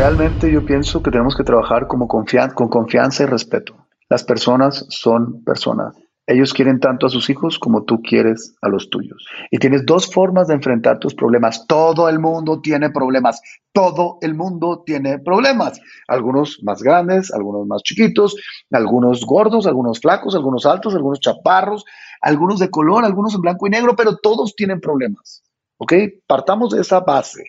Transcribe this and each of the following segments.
Realmente yo pienso que tenemos que trabajar con confianza y respeto. Las personas son personas. Ellos quieren tanto a sus hijos como tú quieres a los tuyos. Y tienes dos formas de enfrentar tus problemas. Todo el mundo tiene problemas. Todo el mundo tiene problemas. Algunos más grandes, algunos más chiquitos, algunos gordos, algunos flacos, algunos altos, algunos chaparros, algunos de color, algunos en blanco y negro, pero todos tienen problemas. ¿Ok? Partamos de esa base.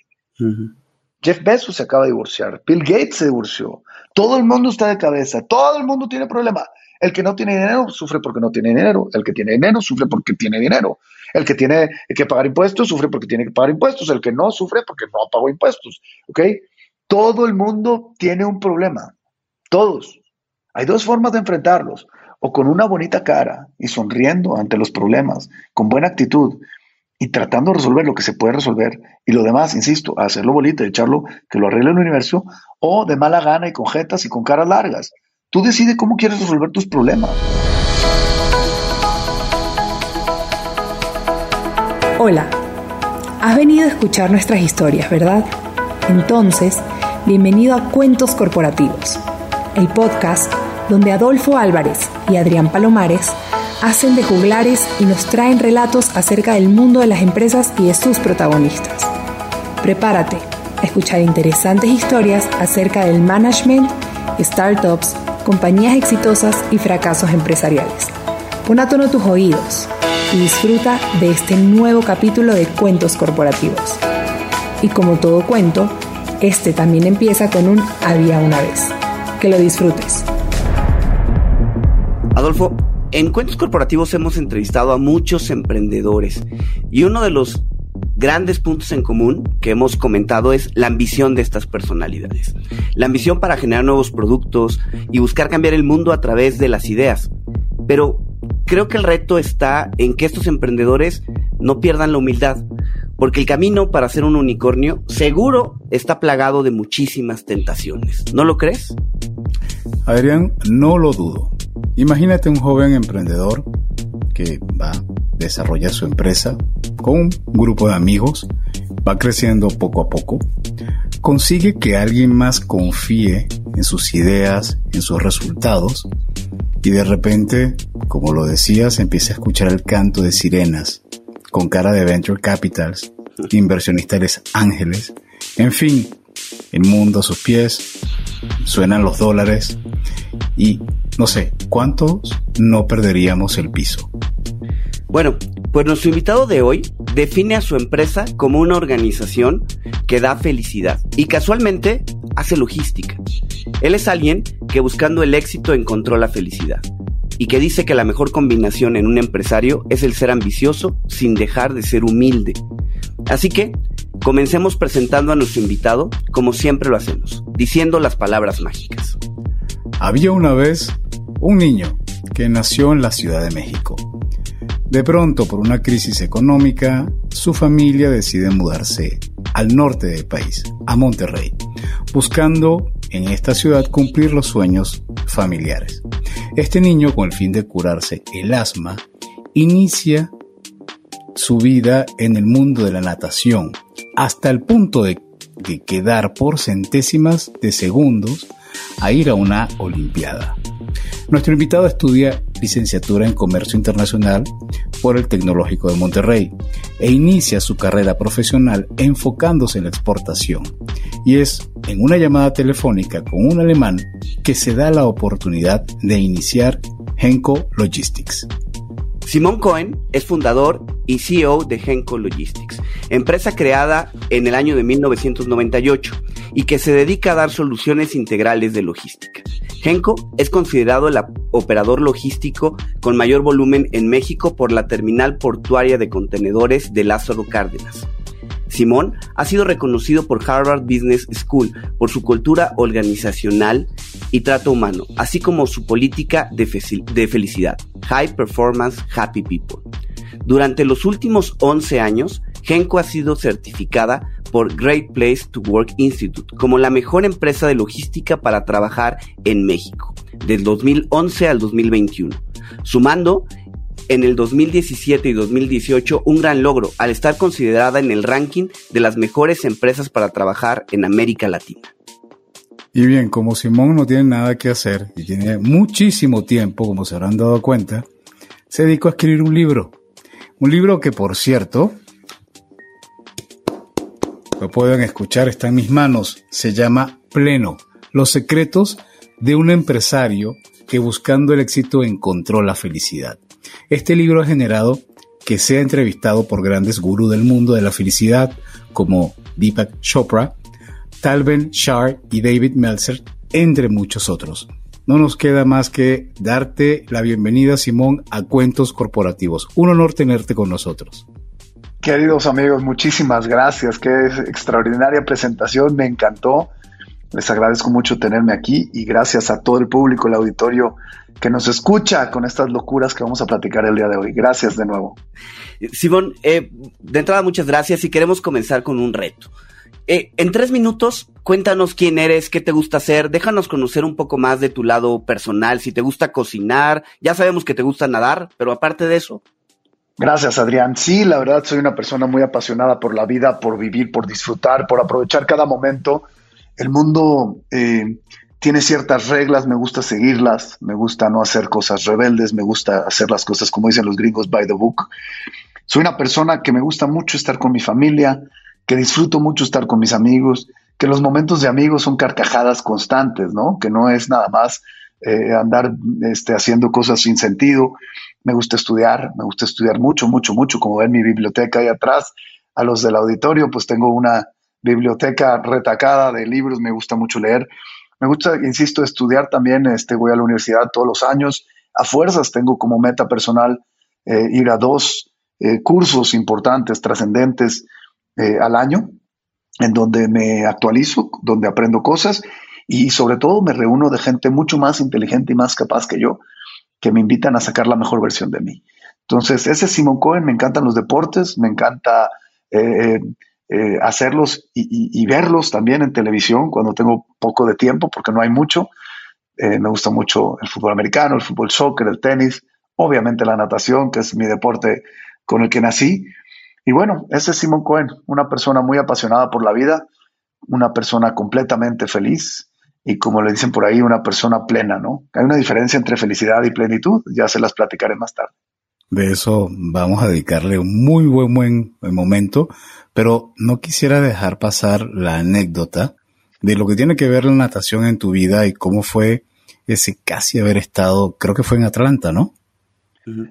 Jeff Bezos se acaba de divorciar. Bill Gates se divorció. Todo el mundo está de cabeza. Todo el mundo tiene problemas. El que no tiene dinero sufre porque no tiene dinero. El que tiene dinero sufre porque tiene dinero. El que tiene que pagar impuestos sufre porque tiene que pagar impuestos. El que no sufre porque no pagó impuestos. ¿Ok? Todo el mundo tiene un problema. Todos. Hay dos formas de enfrentarlos. O con una bonita cara y sonriendo ante los problemas, con buena actitud y tratando de resolver lo que se puede resolver. Y lo demás, insisto, hacerlo bonito y echarlo que lo arregle el universo. O de mala gana y con jetas y con caras largas. Tú decides cómo quieres resolver tus problemas. Hola, has venido a escuchar nuestras historias, ¿verdad? Entonces, bienvenido a Cuentos Corporativos, el podcast donde Adolfo Álvarez y Adrián Palomares hacen de juglares y nos traen relatos acerca del mundo de las empresas y de sus protagonistas. Prepárate a escuchar interesantes historias acerca del management, startups, compañías exitosas y fracasos empresariales. Pon a tono tus oídos y disfruta de este nuevo capítulo de Cuentos Corporativos. Y como todo cuento, este también empieza con un había una vez. Que lo disfrutes. Adolfo, en Cuentos Corporativos hemos entrevistado a muchos emprendedores y uno de los grandes puntos en común que hemos comentado es la ambición de estas personalidades. La ambición para generar nuevos productos y buscar cambiar el mundo a través de las ideas. Pero creo que el reto está en que estos emprendedores no pierdan la humildad, porque el camino para ser un unicornio seguro está plagado de muchísimas tentaciones. ¿No lo crees? Adrián, no lo dudo. Imagínate un joven emprendedor que va a desarrollar su empresa con un grupo de amigos, va creciendo poco a poco, consigue que alguien más confíe en sus ideas, en sus resultados, y de repente, como lo decías, empieza a escuchar el canto de sirenas, con cara de venture capitals, inversionistas ángeles, en fin, el mundo a sus pies, suenan los dólares y no sé, ¿cuántos no perderíamos el piso? Bueno, pues nuestro invitado de hoy define a su empresa como una organización que da felicidad y casualmente hace logística. Él es alguien que buscando el éxito encontró la felicidad y que dice que la mejor combinación en un empresario es el ser ambicioso sin dejar de ser humilde. Así que comencemos presentando a nuestro invitado como siempre lo hacemos, diciendo las palabras mágicas. Había una vez un niño que nació en la Ciudad de México. De pronto, por una crisis económica, su familia decide mudarse al norte del país, a Monterrey, buscando en esta ciudad cumplir los sueños familiares. Este niño, con el fin de curarse el asma, inicia su vida en el mundo de la natación, hasta el punto de, quedar por centésimas de segundos a ir a una Olimpiada. Nuestro invitado estudia licenciatura en Comercio Internacional por el Tecnológico de Monterrey e inicia su carrera profesional enfocándose en la exportación. Y es en una llamada telefónica con un alemán que se da la oportunidad de iniciar Henko Logistics. Simón Cohen es fundador y CEO de Henko Logistics, empresa creada en el año de 1998 y que se dedica a dar soluciones integrales de logística. Genco es considerado el operador logístico con mayor volumen en México por la terminal portuaria de contenedores de Lázaro Cárdenas. Simón ha sido reconocido por Harvard Business School por su cultura organizacional y trato humano, así como su política de, felicidad, High Performance Happy People. Durante los últimos 11 años, Genco ha sido certificada por Great Place to Work Institute como la mejor empresa de logística para trabajar en México, del 2011 al 2021, sumando en el 2017 y 2018 un gran logro al estar considerada en el ranking de las mejores empresas para trabajar en América Latina. Y bien, como Simón no tiene nada que hacer y tiene muchísimo tiempo, como se habrán dado cuenta, se dedicó a escribir un libro. Un libro que, por cierto, lo pueden escuchar, está en mis manos. Se llama Pleno, los secretos de un empresario que buscando el éxito encontró la felicidad. Este libro ha generado que sea entrevistado por grandes gurús del mundo de la felicidad como Deepak Chopra, Talben Shar y David Meltzer, entre muchos otros. No nos queda más que darte la bienvenida, Simón, a Cuentos Corporativos. Un honor tenerte con nosotros. Queridos amigos, muchísimas gracias. Qué extraordinaria presentación, me encantó. Les agradezco mucho tenerme aquí y gracias a todo el público, el auditorio que nos escucha con estas locuras que vamos a platicar el día de hoy. Gracias de nuevo. Simón, eh, de entrada muchas gracias y queremos comenzar con un reto. Eh, en tres minutos, cuéntanos quién eres, qué te gusta hacer, déjanos conocer un poco más de tu lado personal, si te gusta cocinar, ya sabemos que te gusta nadar, pero aparte de eso. Gracias, Adrián. Sí, la verdad soy una persona muy apasionada por la vida, por vivir, por disfrutar, por aprovechar cada momento el mundo eh, tiene ciertas reglas, me gusta seguirlas, me gusta no hacer cosas rebeldes, me gusta hacer las cosas como dicen los gringos, by the book. Soy una persona que me gusta mucho estar con mi familia, que disfruto mucho estar con mis amigos, que los momentos de amigos son carcajadas constantes, ¿no? Que no es nada más eh, andar este, haciendo cosas sin sentido. Me gusta estudiar, me gusta estudiar mucho, mucho, mucho, como ven mi biblioteca ahí atrás. A los del auditorio, pues tengo una, biblioteca retacada de libros, me gusta mucho leer. Me gusta, insisto, estudiar también, este, voy a la universidad todos los años. A fuerzas tengo como meta personal eh, ir a dos eh, cursos importantes, trascendentes eh, al año, en donde me actualizo, donde aprendo cosas y sobre todo me reúno de gente mucho más inteligente y más capaz que yo, que me invitan a sacar la mejor versión de mí. Entonces, ese es Simon Cohen, me encantan los deportes, me encanta hacerlos y, verlos también en televisión cuando tengo poco de tiempo, porque no hay mucho. Eh, me gusta mucho el fútbol americano, el fútbol soccer, el tenis, obviamente la natación, que es mi deporte con el que nací. Y bueno, ese es Simon Cohen, una persona muy apasionada por la vida, una persona completamente feliz y como le dicen por ahí, una persona plena, ¿no? Hay una diferencia entre felicidad y plenitud, ya se las platicaré más tarde. De eso vamos a dedicarle un muy buen, buen momento, pero no quisiera dejar pasar la anécdota de lo que tiene que ver la natación en tu vida y cómo fue ese casi haber estado, creo que fue en Atlanta, ¿no?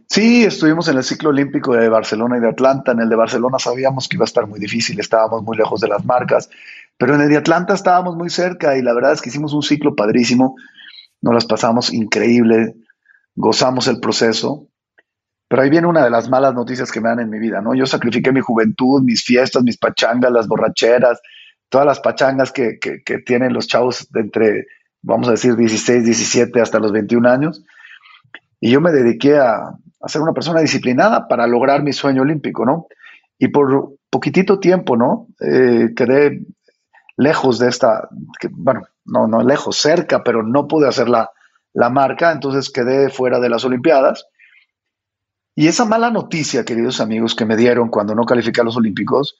Sí, estuvimos en el ciclo olímpico de Barcelona y de Atlanta. En el de Barcelona sabíamos que iba a estar muy difícil, estábamos muy lejos de las marcas, pero en el de Atlanta estábamos muy cerca y la verdad es que hicimos un ciclo padrísimo, nos las pasamos increíble, gozamos el proceso pero ahí viene una de las malas noticias que me dan en mi vida, ¿no? Yo sacrifiqué mi juventud, mis fiestas, mis pachangas, las borracheras, todas las pachangas que, tienen los chavos de entre, vamos a decir, 16, 17 hasta los 21 años. Y yo me dediqué a, ser una persona disciplinada para lograr mi sueño olímpico, ¿no? Y por poquitito tiempo, ¿no? Eh, quedé lejos de esta, bueno, no, no lejos, cerca, pero no pude hacer la, la marca, entonces quedé fuera de las Olimpiadas y esa mala noticia, queridos amigos, que me dieron cuando no califiqué a los Olímpicos,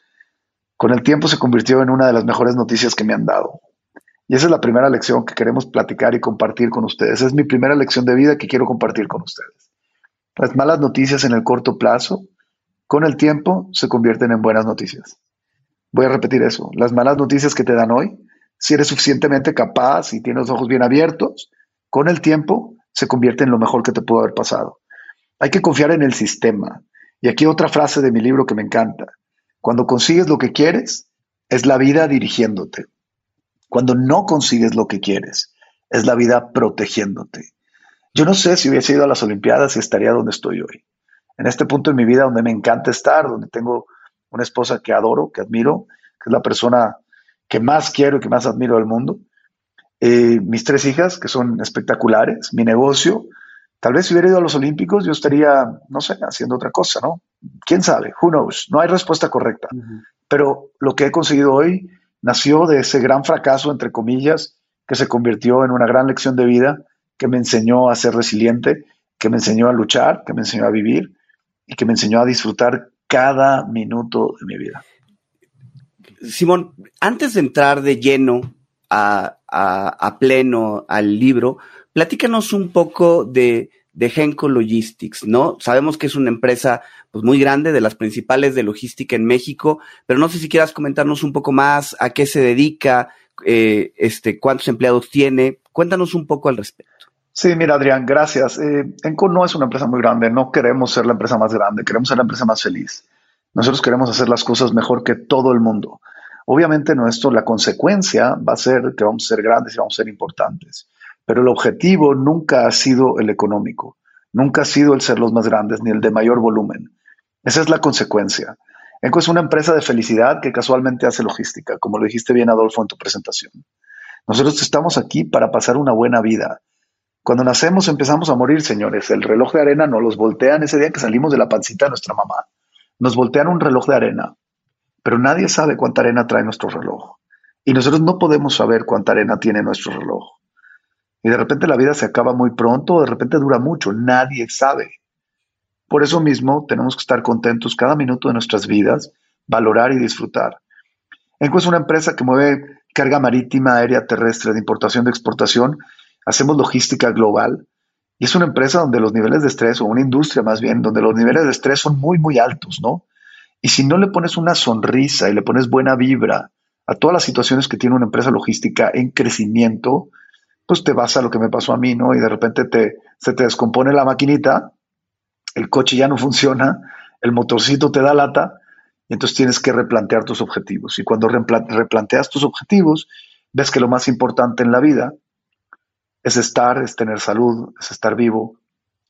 con el tiempo se convirtió en una de las mejores noticias que me han dado. Y esa es la primera lección que queremos platicar y compartir con ustedes. Es mi primera lección de vida que quiero compartir con ustedes. Las malas noticias en el corto plazo, con el tiempo, se convierten en buenas noticias. Voy a repetir eso. Las malas noticias que te dan hoy, si eres suficientemente capaz y tienes los ojos bien abiertos, con el tiempo se convierte en lo mejor que te pudo haber pasado. Hay que confiar en el sistema. Y aquí otra frase de mi libro que me encanta. Cuando consigues lo que quieres, es la vida dirigiéndote. Cuando no consigues lo que quieres, es la vida protegiéndote. Yo no sé si hubiese ido a las Olimpiadas y estaría donde estoy hoy. En este punto de mi vida donde me encanta estar, donde tengo una esposa que adoro, que admiro, que es la persona que más quiero y que más admiro del mundo. Eh, mis tres hijas, que son espectaculares, mi negocio, Tal vez si hubiera ido a los Olímpicos yo estaría, no sé, haciendo otra cosa, ¿no? ¿Quién sabe? Who knows? No hay respuesta correcta. Pero lo que he conseguido hoy nació de ese gran fracaso, entre comillas, que se convirtió en una gran lección de vida, que me enseñó a ser resiliente, que me enseñó a luchar, que me enseñó a vivir y que me enseñó a disfrutar cada minuto de mi vida. Simón, antes de entrar de lleno a, a, pleno al libro, platícanos un poco de, de Genco Logistics, ¿no? Sabemos que es una empresa pues, muy grande, de las principales de logística en México, pero no sé si quieras comentarnos un poco más a qué se dedica, eh, este, cuántos empleados tiene. Cuéntanos un poco al respecto. Sí, mira, Adrián, gracias. Eh, no es una empresa muy grande, no queremos ser la empresa más grande, queremos ser la empresa más feliz. Nosotros queremos hacer las cosas mejor que todo el mundo. Obviamente, nuestro, la consecuencia va a ser que vamos a ser grandes y vamos a ser importantes. Pero el objetivo nunca ha sido el económico, nunca ha sido el ser los más grandes ni el de mayor volumen. Esa es la consecuencia. Enco es una empresa de felicidad que casualmente hace logística, como lo dijiste bien, Adolfo, en tu presentación. Nosotros estamos aquí para pasar una buena vida cuando nacemos empezamos a morir, señores. El reloj de arena nos los voltean ese día que salimos de la pancita de nuestra mamá. Nos voltean un reloj de arena, pero nadie sabe cuánta arena trae nuestro reloj. Y nosotros no podemos saber cuánta arena tiene nuestro reloj. Y de repente la vida se acaba muy pronto, o de repente dura mucho, nadie sabe. Por eso mismo tenemos que estar contentos cada minuto de nuestras vidas, valorar y disfrutar. Enco es una empresa que mueve carga marítima, aérea, terrestre, de importación, de exportación, hacemos logística global y es una empresa donde los niveles de estrés, o una industria más bien, donde los niveles de estrés son muy, muy altos, ¿no? Y si no le pones una sonrisa y le pones buena vibra a todas las situaciones que tiene una empresa logística en crecimiento, pues te vas a lo que me pasó a mí, ¿no? Y de repente te, se te descompone la maquinita, el coche ya no funciona, el motorcito te da lata, y entonces tienes que replantear tus objetivos. Y cuando replanteas tus objetivos, ves que lo más importante en la vida es estar, es tener salud, es estar vivo,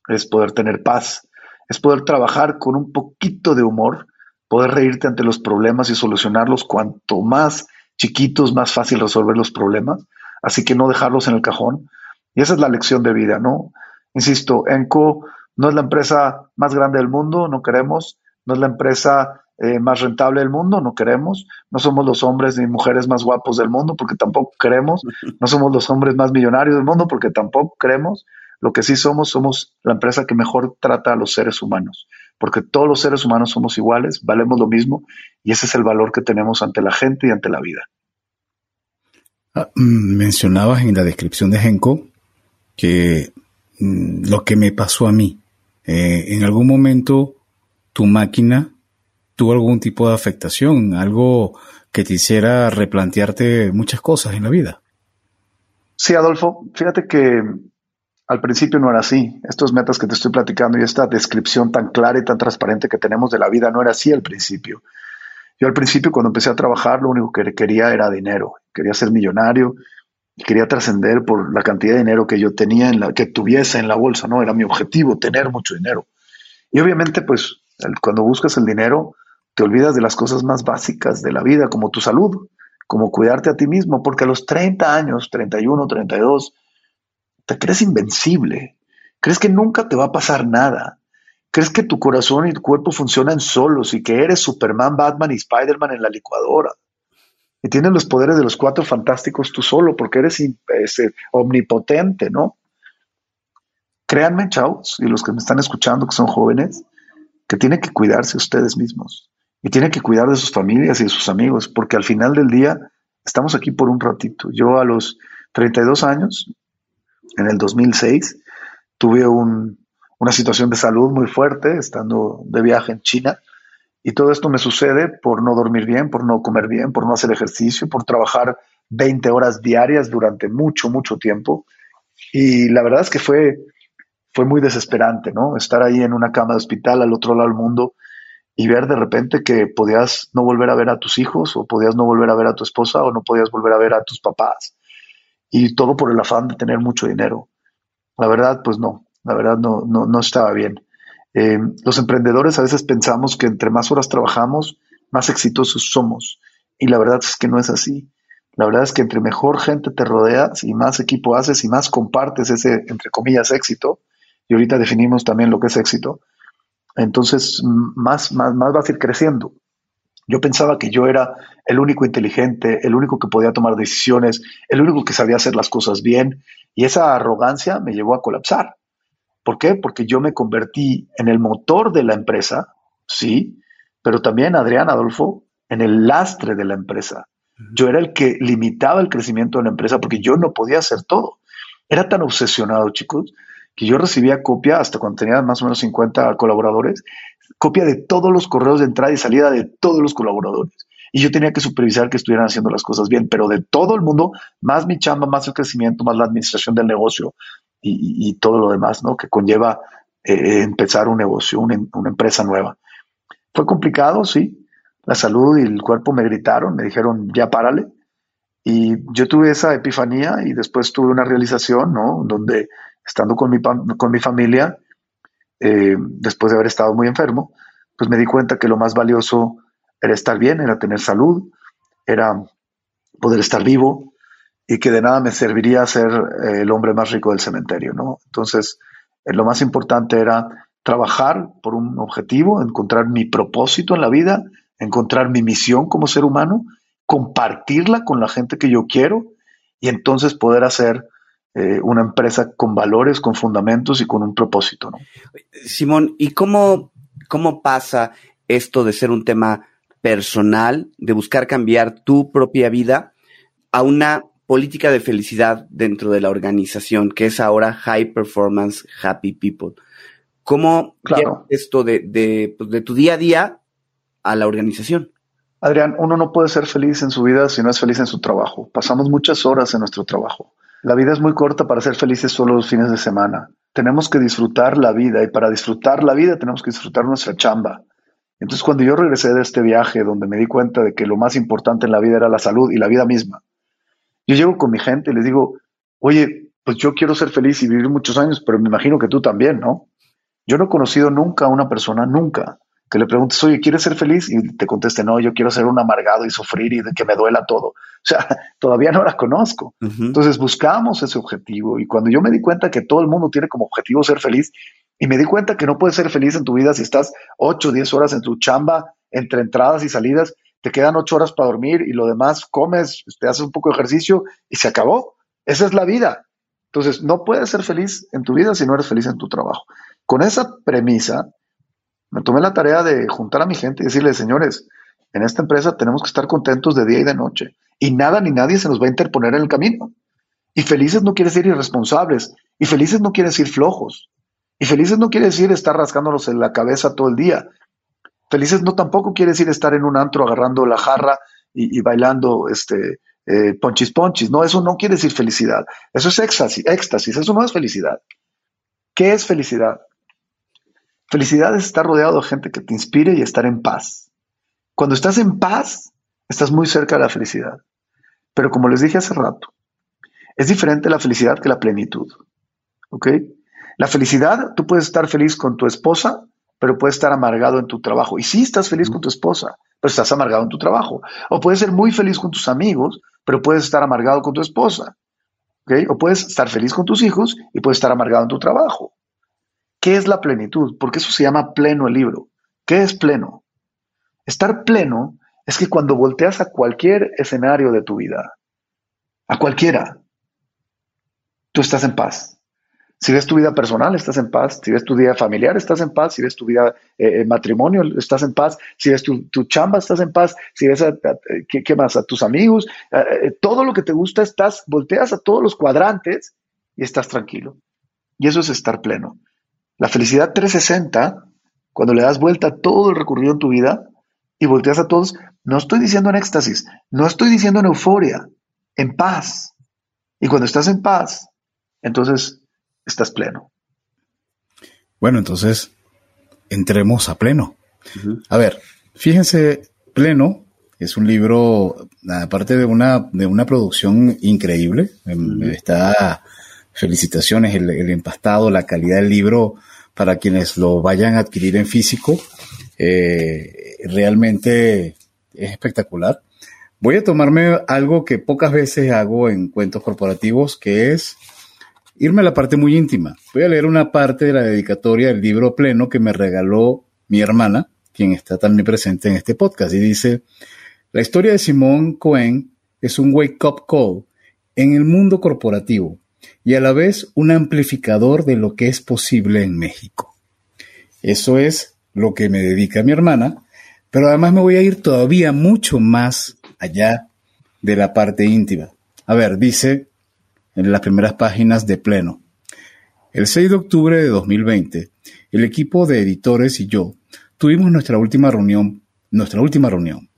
es poder tener paz, es poder trabajar con un poquito de humor, poder reírte ante los problemas y solucionarlos cuanto más chiquitos, más fácil resolver los problemas, así que no dejarlos en el cajón. Y esa es la lección de vida, ¿no? Insisto, Enco no es la empresa más grande del mundo, no queremos, no es la empresa eh, más rentable del mundo, no queremos. No somos los hombres ni mujeres más guapos del mundo porque tampoco queremos. No somos los hombres más millonarios del mundo porque tampoco queremos. Lo que sí somos, somos la empresa que mejor trata a los seres humanos, porque todos los seres humanos somos iguales, valemos lo mismo y ese es el valor que tenemos ante la gente y ante la vida. Ah, mm, mencionabas en la descripción de Genco que mm, lo que me pasó a mí, eh, en algún momento tu máquina tuvo algún tipo de afectación, algo que te hiciera replantearte muchas cosas en la vida. Sí, Adolfo, fíjate que al principio no era así. Estos metas que te estoy platicando y esta descripción tan clara y tan transparente que tenemos de la vida no era así al principio. Yo al principio cuando empecé a trabajar lo único que quería era dinero. Quería ser millonario quería trascender por la cantidad de dinero que yo tenía, en la, que tuviese en la bolsa, ¿no? Era mi objetivo, tener mucho dinero. Y obviamente, pues, cuando buscas el dinero, te olvidas de las cosas más básicas de la vida, como tu salud, como cuidarte a ti mismo, porque a los 30 años, 31, 32, te crees invencible, crees que nunca te va a pasar nada, crees que tu corazón y tu cuerpo funcionan solos y que eres Superman, Batman y Spider-Man en la licuadora. Y tienes los poderes de los cuatro fantásticos tú solo, porque eres este, omnipotente, ¿no? Créanme, chavos, y los que me están escuchando que son jóvenes, que tienen que cuidarse ustedes mismos y tiene que cuidar de sus familias y de sus amigos, porque al final del día estamos aquí por un ratito. Yo a los 32 años, en el 2006, tuve una situación de salud muy fuerte, estando de viaje en China, y todo esto me sucede por no dormir bien, por no comer bien, por no hacer ejercicio, por trabajar 20 horas diarias durante mucho, mucho tiempo. Y la verdad es que fue, fue muy desesperante, ¿no? Estar ahí en una cama de hospital al otro lado del mundo y ver de repente que podías no volver a ver a tus hijos o podías no volver a ver a tu esposa o no podías volver a ver a tus papás. Y todo por el afán de tener mucho dinero. La verdad, pues no, la verdad no, no, no estaba bien. Eh, los emprendedores a veces pensamos que entre más horas trabajamos, más exitosos somos. Y la verdad es que no es así. La verdad es que entre mejor gente te rodeas y más equipo haces y más compartes ese, entre comillas, éxito, y ahorita definimos también lo que es éxito, entonces más, más, más vas a ir creciendo. Yo pensaba que yo era el único inteligente, el único que podía tomar decisiones, el único que sabía hacer las cosas bien, y esa arrogancia me llevó a colapsar. ¿Por qué? Porque yo me convertí en el motor de la empresa, sí, pero también, Adrián Adolfo, en el lastre de la empresa. Yo era el que limitaba el crecimiento de la empresa porque yo no podía hacer todo. Era tan obsesionado, chicos, que yo recibía copia hasta cuando tenía más o menos 50 colaboradores, copia de todos los correos de entrada y salida de todos los colaboradores. Y yo tenía que supervisar que estuvieran haciendo las cosas bien, pero de todo el mundo, más mi chamba, más el crecimiento, más la administración del negocio y, todo lo demás, ¿no? Que conlleva eh, empezar un negocio, una, una empresa nueva. Fue complicado, sí. La salud y el cuerpo me gritaron, me dijeron, ya párale. Y yo tuve esa epifanía y después tuve una realización, ¿no? Donde estando con mi, con mi familia, eh, después de haber estado muy enfermo, pues me di cuenta que lo más valioso era estar bien, era tener salud, era poder estar vivo y que de nada me serviría ser eh, el hombre más rico del cementerio, ¿no? Entonces, eh, lo más importante era trabajar por un objetivo, encontrar mi propósito en la vida, encontrar mi misión como ser humano, compartirla con la gente que yo quiero y entonces poder hacer eh, una empresa con valores, con fundamentos y con un propósito. Simón, ¿y cómo, cómo pasa esto de ser un tema personal, de buscar cambiar tu propia vida, a una política de felicidad dentro de la organización, que es ahora High Performance Happy People? ¿Cómo claro. esto de, pues, de, tu día a día a la organización? Adrián, uno no puede ser feliz en su vida si no es feliz en su trabajo. Pasamos muchas horas en nuestro trabajo. La vida es muy corta para ser felices solo los fines de semana. Tenemos que disfrutar la vida y para disfrutar la vida tenemos que disfrutar nuestra chamba. Entonces cuando yo regresé de este viaje donde me di cuenta de que lo más importante en la vida era la salud y la vida misma, yo llego con mi gente y les digo, oye, pues yo quiero ser feliz y vivir muchos años, pero me imagino que tú también, ¿no? Yo no he conocido nunca a una persona, nunca, que le preguntes, oye, ¿quieres ser feliz? Y te conteste, no, yo quiero ser un amargado y sufrir y de que me duela todo. O sea, todavía no la conozco. Entonces buscamos ese objetivo y cuando yo me di cuenta que todo el mundo tiene como objetivo ser feliz y me di cuenta que no puedes ser feliz en tu vida si estás 8 o 10 horas en tu chamba, entre entradas y salidas, te quedan 8 horas para dormir y lo demás comes, te haces un poco de ejercicio y se acabó. Esa es la vida. Entonces, no puedes ser feliz en tu vida si no eres feliz en tu trabajo. Con esa premisa, me tomé la tarea de juntar a mi gente y decirle, señores, en esta empresa tenemos que estar contentos de día y de noche. Y nada ni nadie se nos va a interponer en el camino. Y felices no quiere decir irresponsables. Y felices no quiere decir flojos. Y felices no quiere decir estar rascándonos en la cabeza todo el día. Felices no tampoco quiere decir estar en un antro agarrando la jarra y, bailando este, eh, ponchis ponchis. No, eso no quiere decir felicidad. Eso es éxtasis, éxtasis. Eso no es felicidad. ¿Qué es felicidad? Felicidad es estar rodeado de gente que te inspire y estar en paz. Cuando estás en paz, estás muy cerca de la felicidad. Pero como les dije hace rato, es diferente la felicidad que la plenitud. ¿Ok? La felicidad, tú puedes estar feliz con tu esposa, pero puedes estar amargado en tu trabajo. Y sí estás feliz con tu esposa, pero estás amargado en tu trabajo. O puedes ser muy feliz con tus amigos, pero puedes estar amargado con tu esposa. ¿Ok? O puedes estar feliz con tus hijos y puedes estar amargado en tu trabajo. ¿Qué es la plenitud? Porque eso se llama pleno el libro. ¿Qué es pleno? Estar pleno es que cuando volteas a cualquier escenario de tu vida, a cualquiera, tú estás en paz. Si ves tu vida personal, estás en paz. Si ves tu vida familiar, estás en paz. Si ves tu vida eh, matrimonio, estás en paz. Si ves tu, chamba, estás en paz. Si ves a, ¿qué, más? A tus amigos, eh, todo lo que te gusta, estás, volteas a todos los cuadrantes y estás tranquilo. Y eso es estar pleno. La felicidad 360, cuando le das vuelta a todo el recorrido en tu vida y volteas a todos, no estoy diciendo en éxtasis, no estoy diciendo en euforia, en paz. Y cuando estás en paz, entonces estás pleno. Bueno, entonces entremos a pleno. A ver, fíjense, Pleno es un libro, aparte de una, de una producción increíble, em, está, felicitaciones, el, empastado, la calidad del libro para quienes lo vayan a adquirir en físico. Eh, realmente es espectacular. Voy a tomarme algo que pocas veces hago en cuentos corporativos, que es irme a la parte muy íntima. Voy a leer una parte de la dedicatoria del libro pleno que me regaló mi hermana, quien está también presente en este podcast, y dice, la historia de Simón Cohen es un wake-up call en el mundo corporativo y a la vez un amplificador de lo que es posible en México. Eso es lo que me dedica mi hermana, pero además me voy a ir todavía mucho más allá de la parte íntima. A ver, dice en las primeras páginas de Pleno. El 6 de octubre de 2020, el equipo de editores y yo tuvimos nuestra última reunión, nuestra última reunión.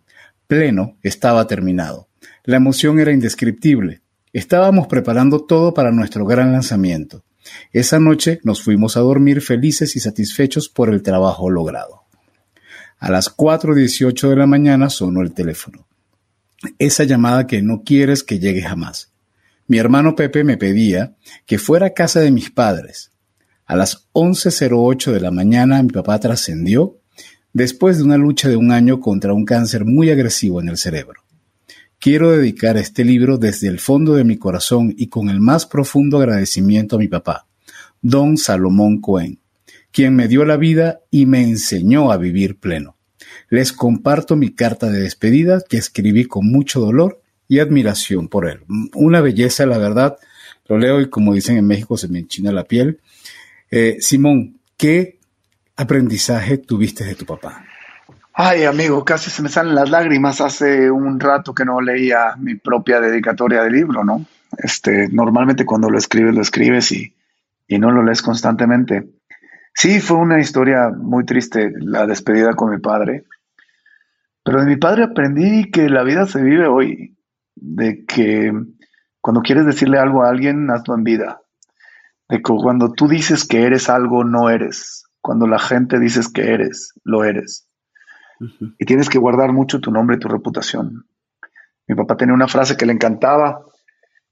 Pleno estaba terminado. La emoción era indescriptible. Estábamos preparando todo para nuestro gran lanzamiento. Esa noche nos fuimos a dormir felices y satisfechos por el trabajo logrado. A las 4.18 de la mañana sonó el teléfono. Esa llamada que no quieres que llegue jamás. Mi hermano Pepe me pedía que fuera a casa de mis padres. A las 11.08 de la mañana mi papá trascendió después de una lucha de un año contra un cáncer muy agresivo en el cerebro. Quiero dedicar este libro desde el fondo de mi corazón y con el más profundo agradecimiento a mi papá, don Salomón Cohen, quien me dio la vida y me enseñó a vivir pleno. Les comparto mi carta de despedida que escribí con mucho dolor y admiración por él. Una belleza, la verdad. Lo leo y como dicen en México se me enchina la piel. Eh, Simón, ¿qué aprendizaje tuviste de tu papá? Ay, amigo, casi se me salen las lágrimas. Hace un rato que no leía mi propia dedicatoria de libro, ¿no? Este, normalmente cuando lo escribes, lo escribes y, y no lo lees constantemente. Sí, fue una historia muy triste la despedida con mi padre. Pero de mi padre aprendí que la vida se vive hoy, de que cuando quieres decirle algo a alguien, hazlo en vida. De que cuando tú dices que eres algo, no eres. Cuando la gente dices que eres, lo eres. Y tienes que guardar mucho tu nombre y tu reputación. Mi papá tenía una frase que le encantaba,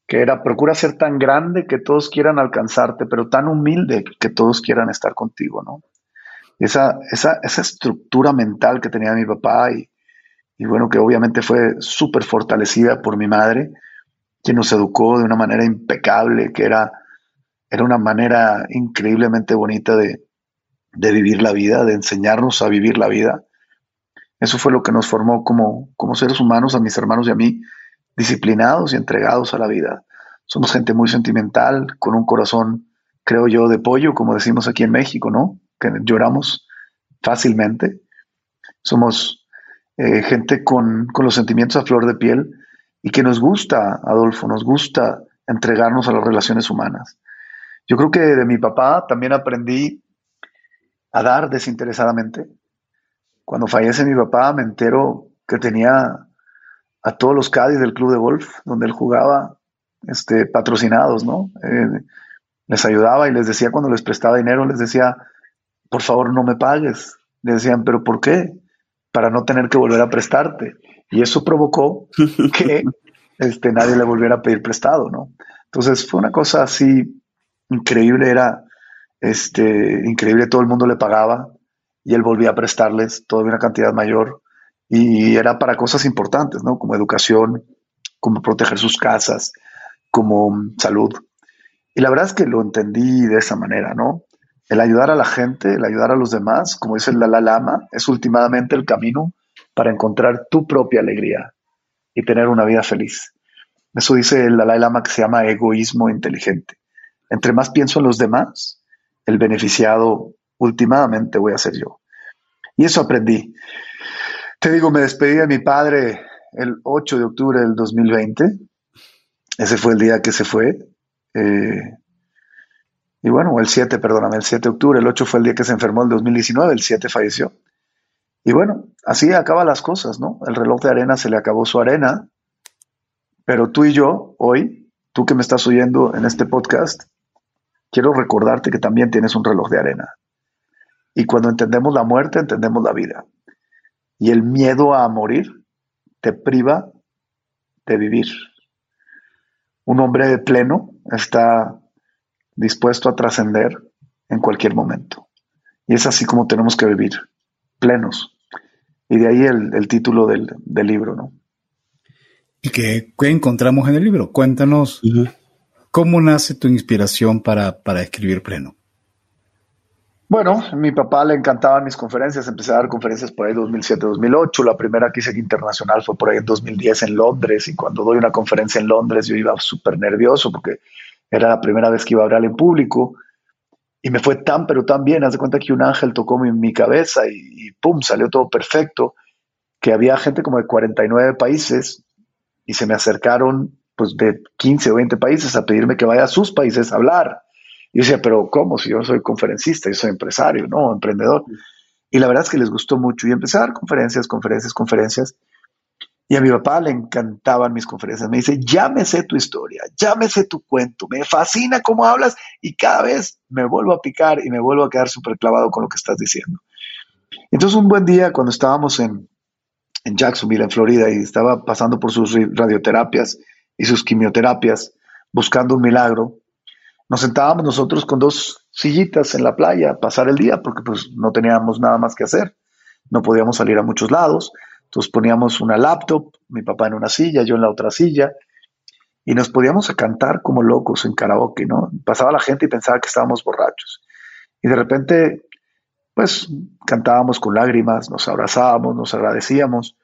que era, procura ser tan grande que todos quieran alcanzarte, pero tan humilde que todos quieran estar contigo, ¿no? Esa, esa, esa estructura mental que tenía mi papá y, y bueno, que obviamente fue súper fortalecida por mi madre, quien nos educó de una manera impecable, que era, era una manera increíblemente bonita de, de vivir la vida, de enseñarnos a vivir la vida. Eso fue lo que nos formó como, como seres humanos, a mis hermanos y a mí, disciplinados y entregados a la vida. Somos gente muy sentimental, con un corazón, creo yo, de pollo, como decimos aquí en México, ¿no? Que lloramos fácilmente. Somos eh, gente con, los sentimientos a flor de piel y que nos gusta, Adolfo, nos gusta entregarnos a las relaciones humanas. Yo creo que de mi papá también aprendí a dar desinteresadamente. Cuando fallece mi papá me entero que tenía a todos los Cádiz del club de golf donde él jugaba este, patrocinados, ¿no? Eh, les ayudaba y les decía cuando les prestaba dinero, les decía, por favor no me pagues. Le decían, pero ¿por qué? Para no tener que volver a prestarte. Y eso provocó que este, nadie le volviera a pedir prestado, ¿no? Entonces fue una cosa así increíble, era este, increíble, todo el mundo le pagaba y él volvía a prestarles todavía una cantidad mayor y era para cosas importantes, ¿no? Como educación, como proteger sus casas, como salud. Y la verdad es que lo entendí de esa manera, ¿no? El ayudar a la gente, el ayudar a los demás, como dice el Dalai Lama, es últimamente el camino para encontrar tu propia alegría y tener una vida feliz. Eso dice el Dalai Lama que se llama egoísmo inteligente. Entre más pienso en los demás, el beneficiado últimamente voy a ser yo. Y eso aprendí. Te digo, me despedí de mi padre el 8 de octubre del 2020. Ese fue el día que se fue. Eh, y bueno, el 7, perdóname, el 7 de octubre, el 8 fue el día que se enfermó el 2019, el 7 falleció. Y bueno, así acaban las cosas, ¿no? El reloj de arena se le acabó su arena, pero tú y yo, hoy, tú que me estás oyendo en este podcast, quiero recordarte que también tienes un reloj de arena. Y cuando entendemos la muerte, entendemos la vida. Y el miedo a morir te priva de vivir. Un hombre pleno está dispuesto a trascender en cualquier momento. Y es así como tenemos que vivir, plenos. Y de ahí el, título del, libro, ¿no? ¿Y qué, encontramos en el libro? Cuéntanos cómo nace tu inspiración para, para escribir pleno. Bueno, a mi papá le encantaban mis conferencias, empecé a dar conferencias por ahí 2007-2008, la primera que hice internacional fue por ahí en 2010 en Londres y cuando doy una conferencia en Londres yo iba súper nervioso porque era la primera vez que iba a hablar en público y me fue tan, pero tan bien. Haz de cuenta que un ángel tocó mi, mi cabeza y, pum, salió todo perfecto. Que había gente como de 49 países y se me acercaron pues de 15 o 20 países a pedirme que vaya a sus países a hablar. Y yo decía, pero ¿cómo? Si yo soy conferencista, yo soy empresario, ¿no? Emprendedor. Y la verdad es que les gustó mucho y empecé a dar conferencias, conferencias, conferencias. Y a mi papá le encantaban mis conferencias. Me dice, sé tu historia, sé tu cuento, me fascina cómo hablas y cada vez me vuelvo a picar y me vuelvo a quedar súper clavado con lo que estás diciendo. Entonces un buen día cuando estábamos en, en Jacksonville, en Florida, y estaba pasando por sus radioterapias y sus quimioterapias, buscando un milagro, nos sentábamos nosotros con dos sillitas en la playa a pasar el día porque pues no teníamos nada más que hacer, no podíamos salir a muchos lados, entonces poníamos una laptop, mi papá en una silla, yo en la otra silla, y nos podíamos a cantar como locos en karaoke, ¿no? Pasaba la gente y pensaba que estábamos borrachos. Y de repente, pues cantábamos con lágrimas, nos abrazábamos, nos agradecíamos,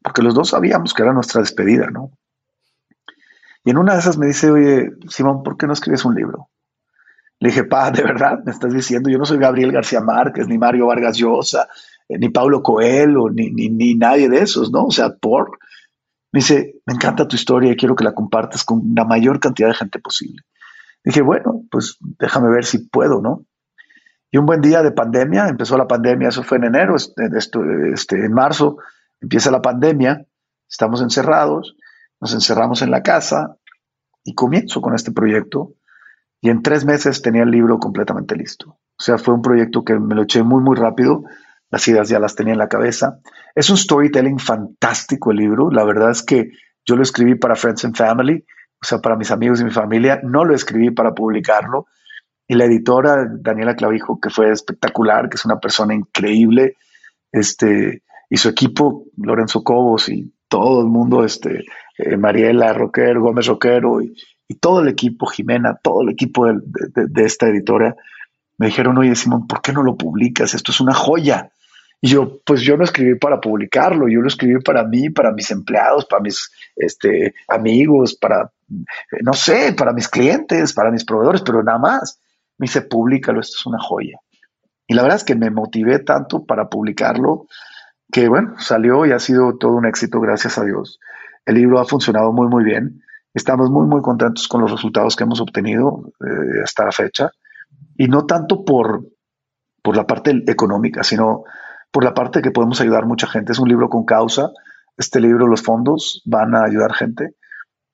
porque los dos sabíamos que era nuestra despedida, ¿no? Y en una de esas me dice, oye, Simón, ¿por qué no escribes un libro? Le dije, pa, de verdad, me estás diciendo, yo no soy Gabriel García Márquez, ni Mario Vargas Llosa, ni Paulo Coelho, ni, ni, ni, nadie de esos, ¿no? O sea, por... Me dice, me encanta tu historia y quiero que la compartas con la mayor cantidad de gente posible. dije, bueno, pues déjame ver si puedo, ¿no? Y un buen día de pandemia, empezó la pandemia, eso fue en enero, este, este, en marzo empieza la pandemia, estamos encerrados, nos encerramos en la casa y comienzo con este proyecto y en tres meses tenía el libro completamente listo. O sea, fue un proyecto que me lo eché muy, muy rápido. Las ideas ya las tenía en la cabeza. Es un storytelling fantástico el libro. La verdad es que yo lo escribí para Friends and Family, o sea, para mis amigos y mi familia. No lo escribí para publicarlo. Y la editora, Daniela Clavijo, que fue espectacular, que es una persona increíble, este, y su equipo, Lorenzo Cobos y todo el mundo, este, eh, Mariela Roquero, Gómez Roquero y, todo el equipo, Jimena, todo el equipo de, esta editora, me dijeron, oye Simón, ¿por qué no lo publicas? Esto es una joya. Y yo, pues yo no escribí para publicarlo, yo lo escribí para mí, para mis empleados, para mis este, amigos, para, no sé, para mis clientes, para mis proveedores, pero nada más. Me dice, públicalo, esto es una joya. Y la verdad es que me motivé tanto para publicarlo que, bueno, salió y ha sido todo un éxito, gracias a Dios. El libro ha funcionado muy, muy bien. Estamos muy, muy contentos con los resultados que hemos obtenido eh, hasta la fecha. Y no tanto por, por la parte económica, sino por la parte que podemos ayudar mucha gente. Es un libro con causa. Este libro, los fondos van a ayudar gente.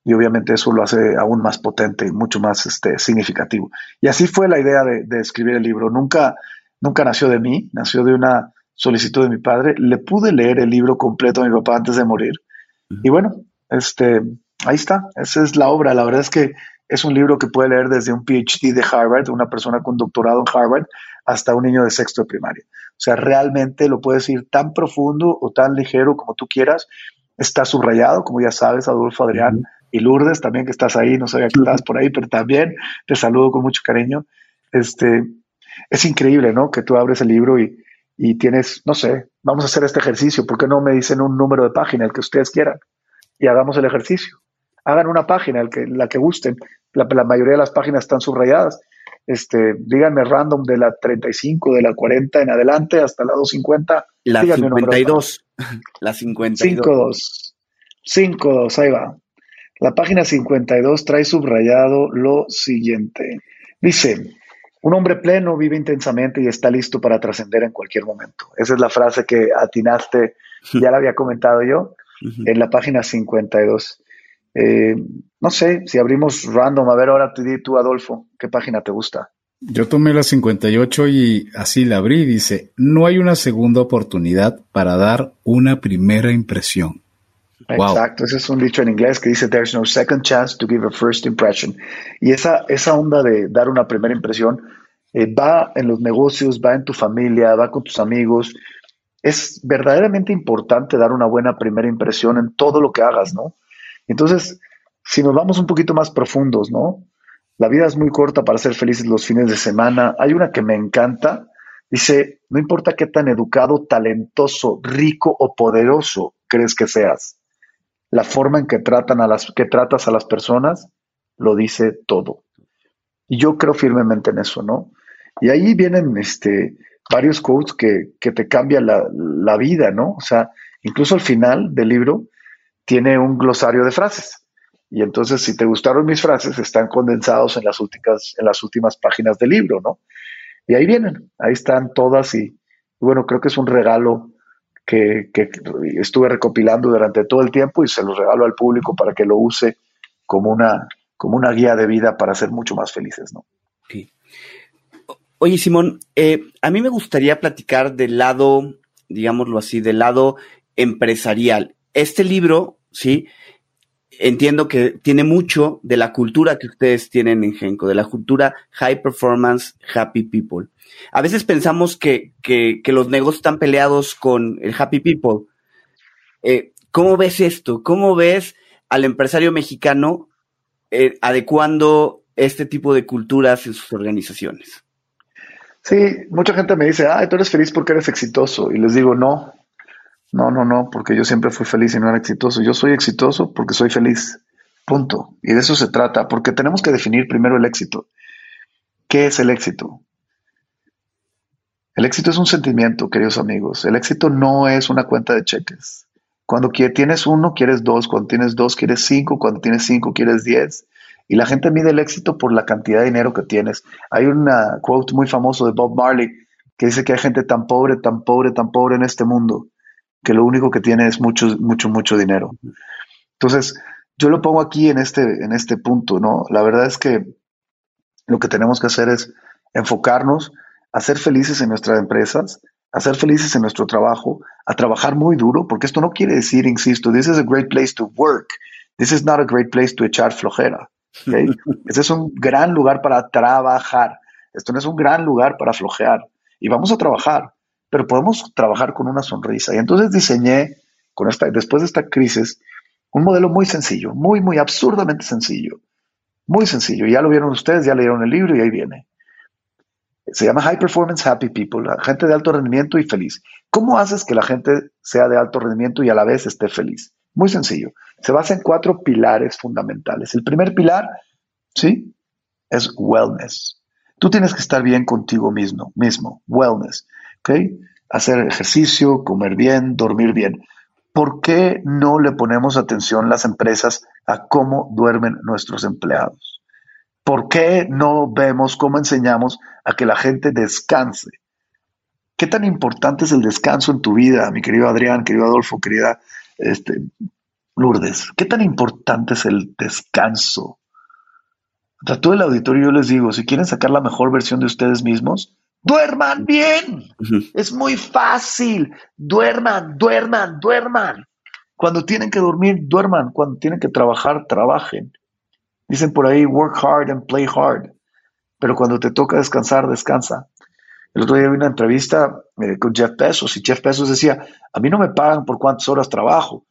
Y obviamente eso lo hace aún más potente y mucho más este, significativo. Y así fue la idea de, de escribir el libro. Nunca, nunca nació de mí, nació de una solicitud de mi padre. Le pude leer el libro completo a mi papá antes de morir y bueno, este, ahí está, esa es la obra. La verdad es que es un libro que puede leer desde un PhD de Harvard, una persona con doctorado en Harvard, hasta un niño de sexto de primaria. O sea, realmente lo puedes ir tan profundo o tan ligero como tú quieras. Está subrayado, como ya sabes, Adolfo Adrián y Lourdes, también que estás ahí, no sabía que estabas por ahí, pero también te saludo con mucho cariño. Este, es increíble, ¿no? Que tú abres el libro y, y tienes, no sé, vamos a hacer este ejercicio, ¿por qué no me dicen un número de página, el que ustedes quieran? Y hagamos el ejercicio. Hagan una página, el que, la que gusten. La, mayoría de las páginas están subrayadas. Este, díganme random de la 35, de la 40 en adelante hasta la 250. La 52. La 52. 52. 52, ahí va. La página 52 trae subrayado lo siguiente. Dice, un hombre pleno vive intensamente y está listo para trascender en cualquier momento. Esa es la frase que atinaste, ya la había comentado yo, en la página 52. Eh, no sé, si abrimos random, a ver ahora tú, tú, Adolfo, ¿qué página te gusta? Yo tomé la 58 y así la abrí. Dice, no hay una segunda oportunidad para dar una primera impresión. Exacto, ese es un dicho en inglés que dice There's no second chance to give a first impression. Y esa, esa onda de dar una primera impresión eh, va en los negocios, va en tu familia, va con tus amigos. Es verdaderamente importante dar una buena primera impresión en todo lo que hagas, ¿no? Entonces, si nos vamos un poquito más profundos, ¿no? La vida es muy corta para ser felices los fines de semana. Hay una que me encanta. Dice, no importa qué tan educado, talentoso, rico o poderoso crees que seas la forma en que, tratan a las, que tratas a las personas lo dice todo. Y yo creo firmemente en eso, ¿no? Y ahí vienen este, varios quotes que, te cambian la, vida, ¿no? O sea, incluso al final del libro tiene un glosario de frases. Y entonces, si te gustaron mis frases, están condensados en las últimas, en las últimas páginas del libro, ¿no? Y ahí vienen, ahí están todas y, bueno, creo que es un regalo que, que, estuve recopilando durante todo el tiempo y se lo regalo al público para que lo use como una, como una guía de vida para ser mucho más felices, ¿no? Oye, Simón, eh, a mí me gustaría platicar del lado, digámoslo así, del lado empresarial. Este libro, sí, entiendo que tiene mucho de la cultura que ustedes tienen en Genco, de la cultura high performance, happy people. A veces pensamos que, que, los negocios están peleados con el happy people. Eh, ¿Cómo ves esto? ¿Cómo ves al empresario mexicano eh, adecuando este tipo de culturas en sus organizaciones? Sí, mucha gente me dice, ah, tú eres feliz porque eres exitoso. Y les digo, no, no, no, no, porque yo siempre fui feliz y no era exitoso. Yo soy exitoso porque soy feliz. Punto. Y de eso se trata, porque tenemos que definir primero el éxito. ¿Qué es el éxito? El éxito es un sentimiento, queridos amigos. El éxito no es una cuenta de cheques. Cuando tienes uno, quieres dos. Cuando tienes dos, quieres cinco. Cuando tienes cinco, quieres diez. Y la gente mide el éxito por la cantidad de dinero que tienes. Hay una quote muy famoso de Bob Marley que dice que hay gente tan pobre, tan pobre, tan pobre en este mundo que lo único que tiene es mucho, mucho, mucho dinero. Entonces, yo lo pongo aquí en este, en este punto, ¿no? La verdad es que lo que tenemos que hacer es enfocarnos a ser felices en nuestras empresas, a ser felices en nuestro trabajo, a trabajar muy duro, porque esto no quiere decir, insisto, this is a great place to work, this is not a great place to echar flojera. Este es un gran lugar para trabajar. Esto no es un gran lugar para flojear. Y vamos a trabajar, pero podemos trabajar con una sonrisa. Y entonces diseñé, con esta, después de esta crisis, un modelo muy sencillo, muy, muy absurdamente sencillo. Muy sencillo. Ya lo vieron ustedes, ya leyeron el libro y ahí viene. Se llama High Performance Happy People, gente de alto rendimiento y feliz. ¿Cómo haces que la gente sea de alto rendimiento y a la vez esté feliz? Muy sencillo. Se basa en cuatro pilares fundamentales. El primer pilar, ¿sí? Es wellness. Tú tienes que estar bien contigo mismo, mismo, wellness, ¿ok? Hacer ejercicio, comer bien, dormir bien. ¿Por qué no le ponemos atención las empresas a cómo duermen nuestros empleados? ¿Por qué no vemos cómo enseñamos a que la gente descanse? ¿Qué tan importante es el descanso en tu vida, mi querido Adrián, querido Adolfo, querida este, Lourdes, ¿qué tan importante es el descanso? A todo el auditorio yo les digo, si quieren sacar la mejor versión de ustedes mismos, duerman bien. Es muy fácil. Duerman, duerman, duerman. Cuando tienen que dormir, duerman. Cuando tienen que trabajar, trabajen. Dicen por ahí, work hard and play hard. Pero cuando te toca descansar, descansa. El otro día vi una entrevista eh, con Jeff Bezos y Jeff Bezos decía, a mí no me pagan por cuántas horas trabajo.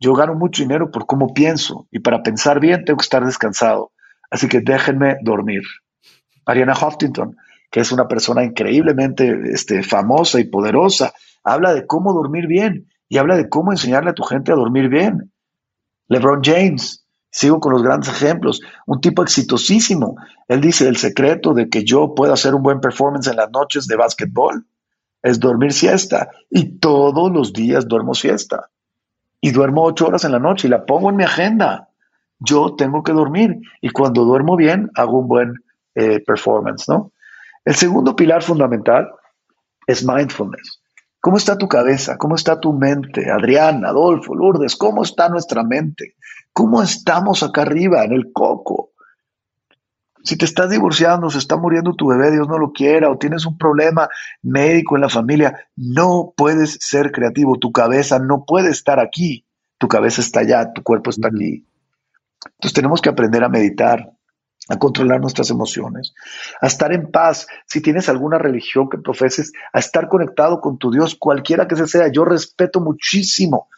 Yo gano mucho dinero por cómo pienso y para pensar bien tengo que estar descansado. Así que déjenme dormir. Ariana Huffington, que es una persona increíblemente este, famosa y poderosa, habla de cómo dormir bien y habla de cómo enseñarle a tu gente a dormir bien. LeBron James, Sigo con los grandes ejemplos. Un tipo exitosísimo. Él dice, el secreto de que yo pueda hacer un buen performance en las noches de básquetbol es dormir siesta. Y todos los días duermo siesta. Y duermo ocho horas en la noche y la pongo en mi agenda. Yo tengo que dormir. Y cuando duermo bien, hago un buen eh, performance, ¿no? El segundo pilar fundamental es mindfulness. ¿Cómo está tu cabeza? ¿Cómo está tu mente? Adrián, Adolfo, Lourdes, ¿cómo está nuestra mente? ¿Cómo estamos acá arriba en el coco? Si te estás divorciando, se está muriendo tu bebé, Dios no lo quiera, o tienes un problema médico en la familia, no puedes ser creativo. Tu cabeza no puede estar aquí. Tu cabeza está allá, tu cuerpo está aquí. Entonces tenemos que aprender a meditar, a controlar nuestras emociones, a estar en paz. Si tienes alguna religión que profeses, a estar conectado con tu Dios, cualquiera que sea. Yo respeto muchísimo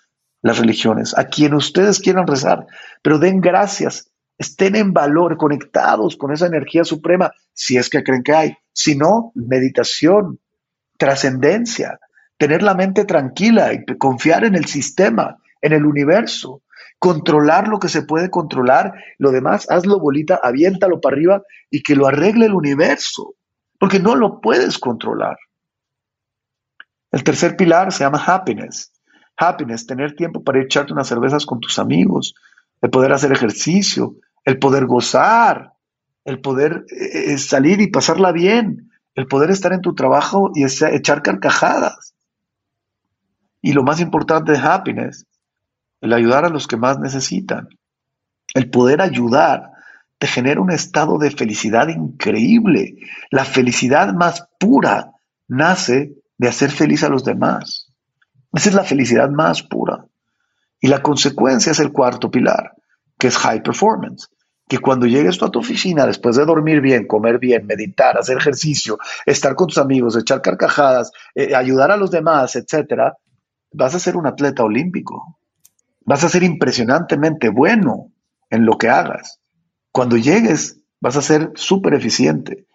las religiones, a quien ustedes quieran rezar, pero den gracias, estén en valor, conectados con esa energía suprema, si es que creen que hay. Si no, meditación, trascendencia, tener la mente tranquila y confiar en el sistema, en el universo controlar lo que se puede controlar, lo demás, hazlo bolita, aviéntalo para arriba y que lo arregle el universo, porque no lo puedes controlar. El tercer pilar se llama happiness. Happiness, tener tiempo para echarte unas cervezas con tus amigos, el poder hacer ejercicio, el poder gozar, el poder eh, eh, salir y pasarla bien, el poder estar en tu trabajo y echar carcajadas. Y lo más importante de happiness, el ayudar a los que más necesitan. El poder ayudar te genera un estado de felicidad increíble. La felicidad más pura nace de hacer feliz a los demás. Esa es la felicidad más pura. Y la consecuencia es el cuarto pilar, que es high performance. Que cuando llegues tú a tu oficina, después de dormir bien, comer bien, meditar, hacer ejercicio, estar con tus amigos, echar carcajadas, eh, ayudar a los demás, etcétera, vas a ser un atleta olímpico. Vas a ser impresionantemente bueno en lo que hagas. Cuando llegues, vas a ser súper eficiente.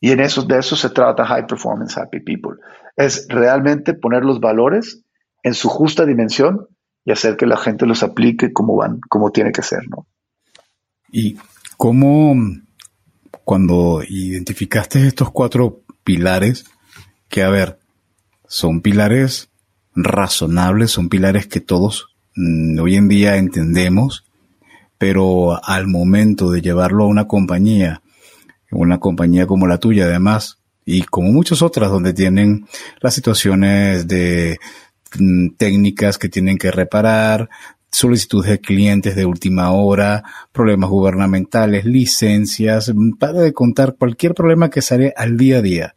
Y en eso, de eso se trata High Performance Happy People. Es realmente poner los valores en su justa dimensión y hacer que la gente los aplique como van, como tiene que ser, ¿no? Y cómo, cuando identificaste estos cuatro pilares, que a ver, son pilares razonables, son pilares que todos hoy en día entendemos, pero al momento de llevarlo a una compañía, una compañía como la tuya además, y como muchas otras donde tienen las situaciones de mm, técnicas que tienen que reparar, solicitudes de clientes de última hora, problemas gubernamentales, licencias, mm, para de contar cualquier problema que sale al día a día.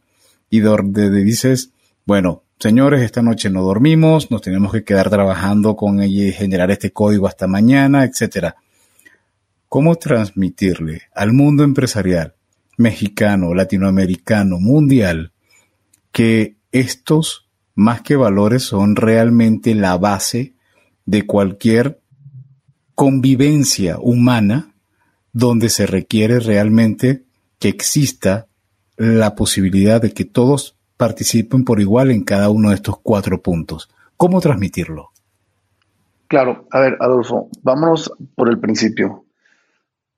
Y donde dices, bueno, señores, esta noche no dormimos, nos tenemos que quedar trabajando con ella y generar este código hasta mañana, etcétera. ¿Cómo transmitirle al mundo empresarial mexicano, latinoamericano, mundial, que estos, más que valores, son realmente la base de cualquier convivencia humana donde se requiere realmente que exista la posibilidad de que todos participen por igual en cada uno de estos cuatro puntos. ¿Cómo transmitirlo? Claro, a ver, Adolfo, vámonos por el principio.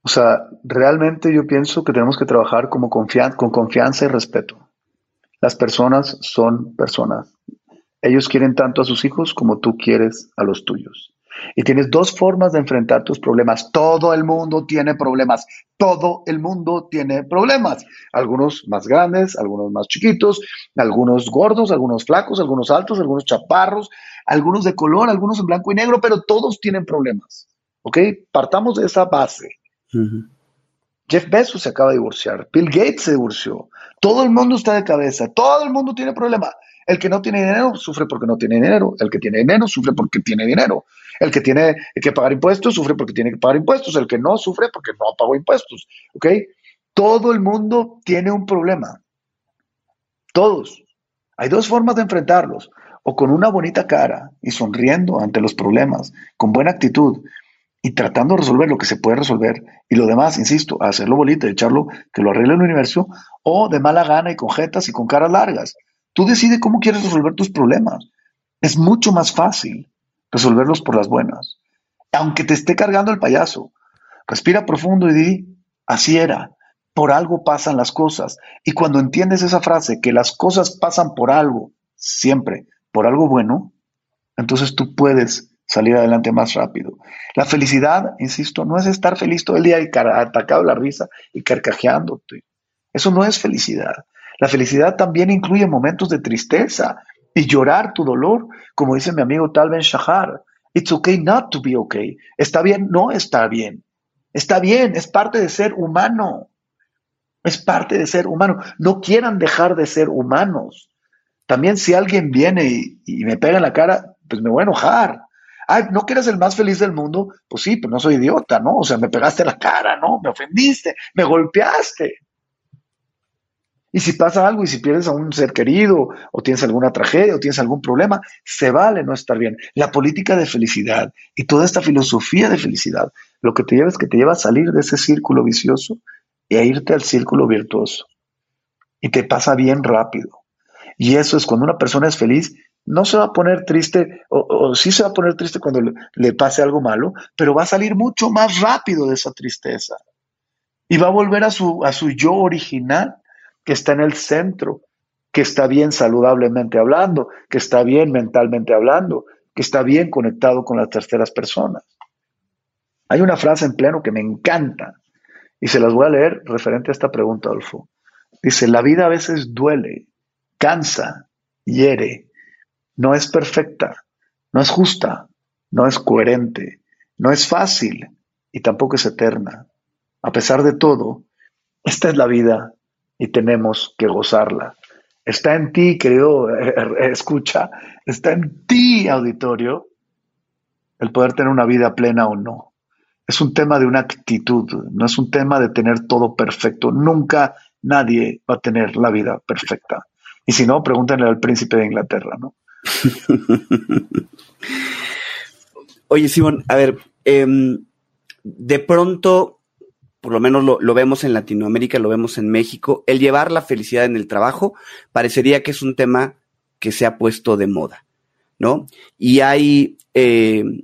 O sea, realmente yo pienso que tenemos que trabajar como con confianza y respeto. Las personas son personas. Ellos quieren tanto a sus hijos como tú quieres a los tuyos. Y tienes dos formas de enfrentar tus problemas. Todo el mundo tiene problemas. Todo el mundo tiene problemas. Algunos más grandes, algunos más chiquitos, algunos gordos, algunos flacos, algunos altos, algunos chaparros, algunos de color, algunos en blanco y negro, pero todos tienen problemas. ¿Ok? Partamos de esa base. Jeff Bezos se acaba de divorciar, Bill Gates se divorció, todo el mundo está de cabeza, todo el mundo tiene problema. El que no tiene dinero sufre porque no tiene dinero, el que tiene dinero sufre porque tiene dinero, el que tiene que pagar impuestos sufre porque tiene que pagar impuestos, el que no sufre porque no pagó impuestos, ¿ok? Todo el mundo tiene un problema, todos. Hay dos formas de enfrentarlos, o con una bonita cara y sonriendo ante los problemas, con buena actitud, y tratando de resolver lo que se puede resolver y lo demás, insisto, hacerlo bonito, echarlo, que lo arregle el universo, o de mala gana y con jetas y con caras largas. Tú decides cómo quieres resolver tus problemas. Es mucho más fácil resolverlos por las buenas. Aunque te esté cargando el payaso, respira profundo y di, así era, por algo pasan las cosas. Y cuando entiendes esa frase, que las cosas pasan por algo, siempre, por algo bueno, entonces tú puedes salir adelante más rápido. La felicidad, insisto, no es estar feliz todo el día y atacado la risa y carcajeándote. Eso no es felicidad. La felicidad también incluye momentos de tristeza y llorar tu dolor, como dice mi amigo Tal Ben Shahar. It's okay not to be okay. Está bien no está bien. Está bien, es parte de ser humano. Es parte de ser humano. No quieran dejar de ser humanos. También si alguien viene y, me pega en la cara, pues me voy a enojar Ay, ¿no que eres el más feliz del mundo? Pues sí, pero no soy idiota, ¿no? O sea, me pegaste la cara, ¿no? Me ofendiste, me golpeaste. Y si pasa algo y si pierdes a un ser querido o tienes alguna tragedia o tienes algún problema, se vale no estar bien. La política de felicidad y toda esta filosofía de felicidad, lo que te lleva es que te lleva a salir de ese círculo vicioso y a irte al círculo virtuoso. Y te pasa bien rápido. Y eso es cuando una persona es feliz, no se va a poner triste, o, sí se va a poner triste cuando le, pase algo malo, pero va a salir mucho más rápido de esa tristeza. Y va a volver a su, a su yo original, que está en el centro, que está bien saludablemente hablando, que está bien mentalmente hablando, que está bien conectado con las terceras personas. Hay una frase en pleno que me encanta y se las voy a leer referente a esta pregunta, Adolfo. Dice, la vida a veces duele, cansa, hiere, no es perfecta, no es justa, no es coherente, no es fácil y tampoco es eterna. A pesar de todo, esta es la vida y tenemos que gozarla. Está en ti, querido, eh, eh, escucha, está en ti, auditorio, el poder tener una vida plena o no. Es un tema de una actitud, no es un tema de tener todo perfecto. Nunca nadie va a tener la vida perfecta. Y si no, pregúntenle al príncipe de Inglaterra, ¿no? Oye, Simón, a ver, em, de pronto, por lo menos lo, vemos en Latinoamérica, lo vemos en México, el llevar la felicidad en el trabajo parecería que es un tema que se ha puesto de moda, ¿no? Y hay em,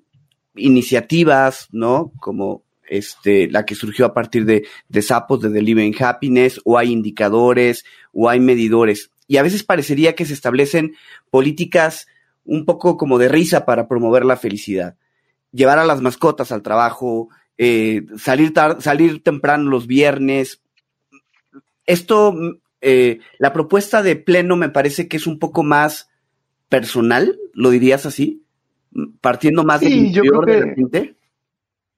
iniciativas, ¿no? Como este, la que surgió a partir de, de sapos de Delivering Happiness, o hay indicadores, o hay medidores. Y a veces parecería que se establecen políticas un poco como de risa para promover la felicidad. Llevar a las mascotas al trabajo, eh, salir, salir temprano los viernes. Esto, eh, la propuesta de pleno me parece que es un poco más personal, ¿lo dirías así? Partiendo más del interior de la gente.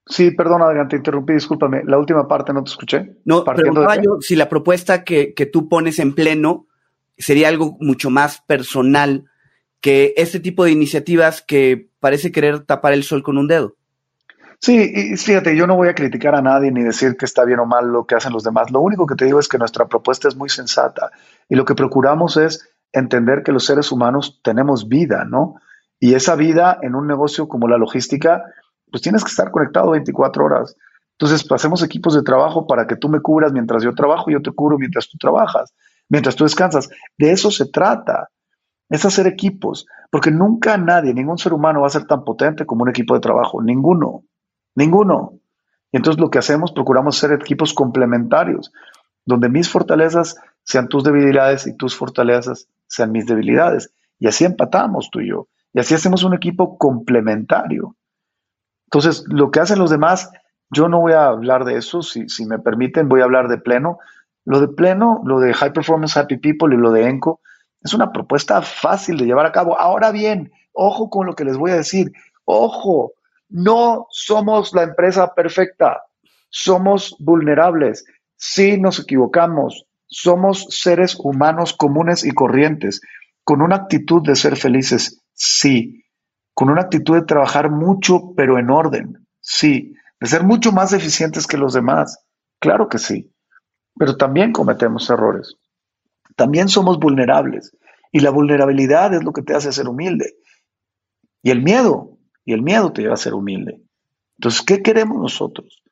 Sí, perdona, Adrián, te interrumpí, discúlpame. La última parte no te escuché. No, pero yo si la propuesta que, que tú pones en pleno sería algo mucho más personal que este tipo de iniciativas que parece querer tapar el sol con un dedo. Sí, y fíjate, yo no voy a criticar a nadie ni decir que está bien o mal lo que hacen los demás. Lo único que te digo es que nuestra propuesta es muy sensata y lo que procuramos es entender que los seres humanos tenemos vida, ¿no? Y esa vida en un negocio como la logística, pues tienes que estar conectado 24 horas. Entonces, pues, hacemos equipos de trabajo para que tú me cubras mientras yo trabajo y yo te cubro mientras tú trabajas, mientras tú descansas. De eso se trata es hacer equipos, porque nunca nadie, ningún ser humano va a ser tan potente como un equipo de trabajo, ninguno, ninguno. Y entonces lo que hacemos, procuramos ser equipos complementarios, donde mis fortalezas sean tus debilidades y tus fortalezas sean mis debilidades. Y así empatamos tú y yo. Y así hacemos un equipo complementario. Entonces, lo que hacen los demás, yo no voy a hablar de eso, si, si me permiten, voy a hablar de pleno. Lo de pleno, lo de High Performance Happy People y lo de ENCO, es una propuesta fácil de llevar a cabo. Ahora bien, ojo con lo que les voy a decir. Ojo, no somos la empresa perfecta. Somos vulnerables. Sí nos equivocamos. Somos seres humanos comunes y corrientes, con una actitud de ser felices. Sí. Con una actitud de trabajar mucho, pero en orden. Sí. De ser mucho más eficientes que los demás. Claro que sí. Pero también cometemos errores también somos vulnerables. Y la vulnerabilidad es lo que te hace ser humilde. Y el miedo, y el miedo te lleva a ser humilde. Entonces, ¿qué queremos nosotros?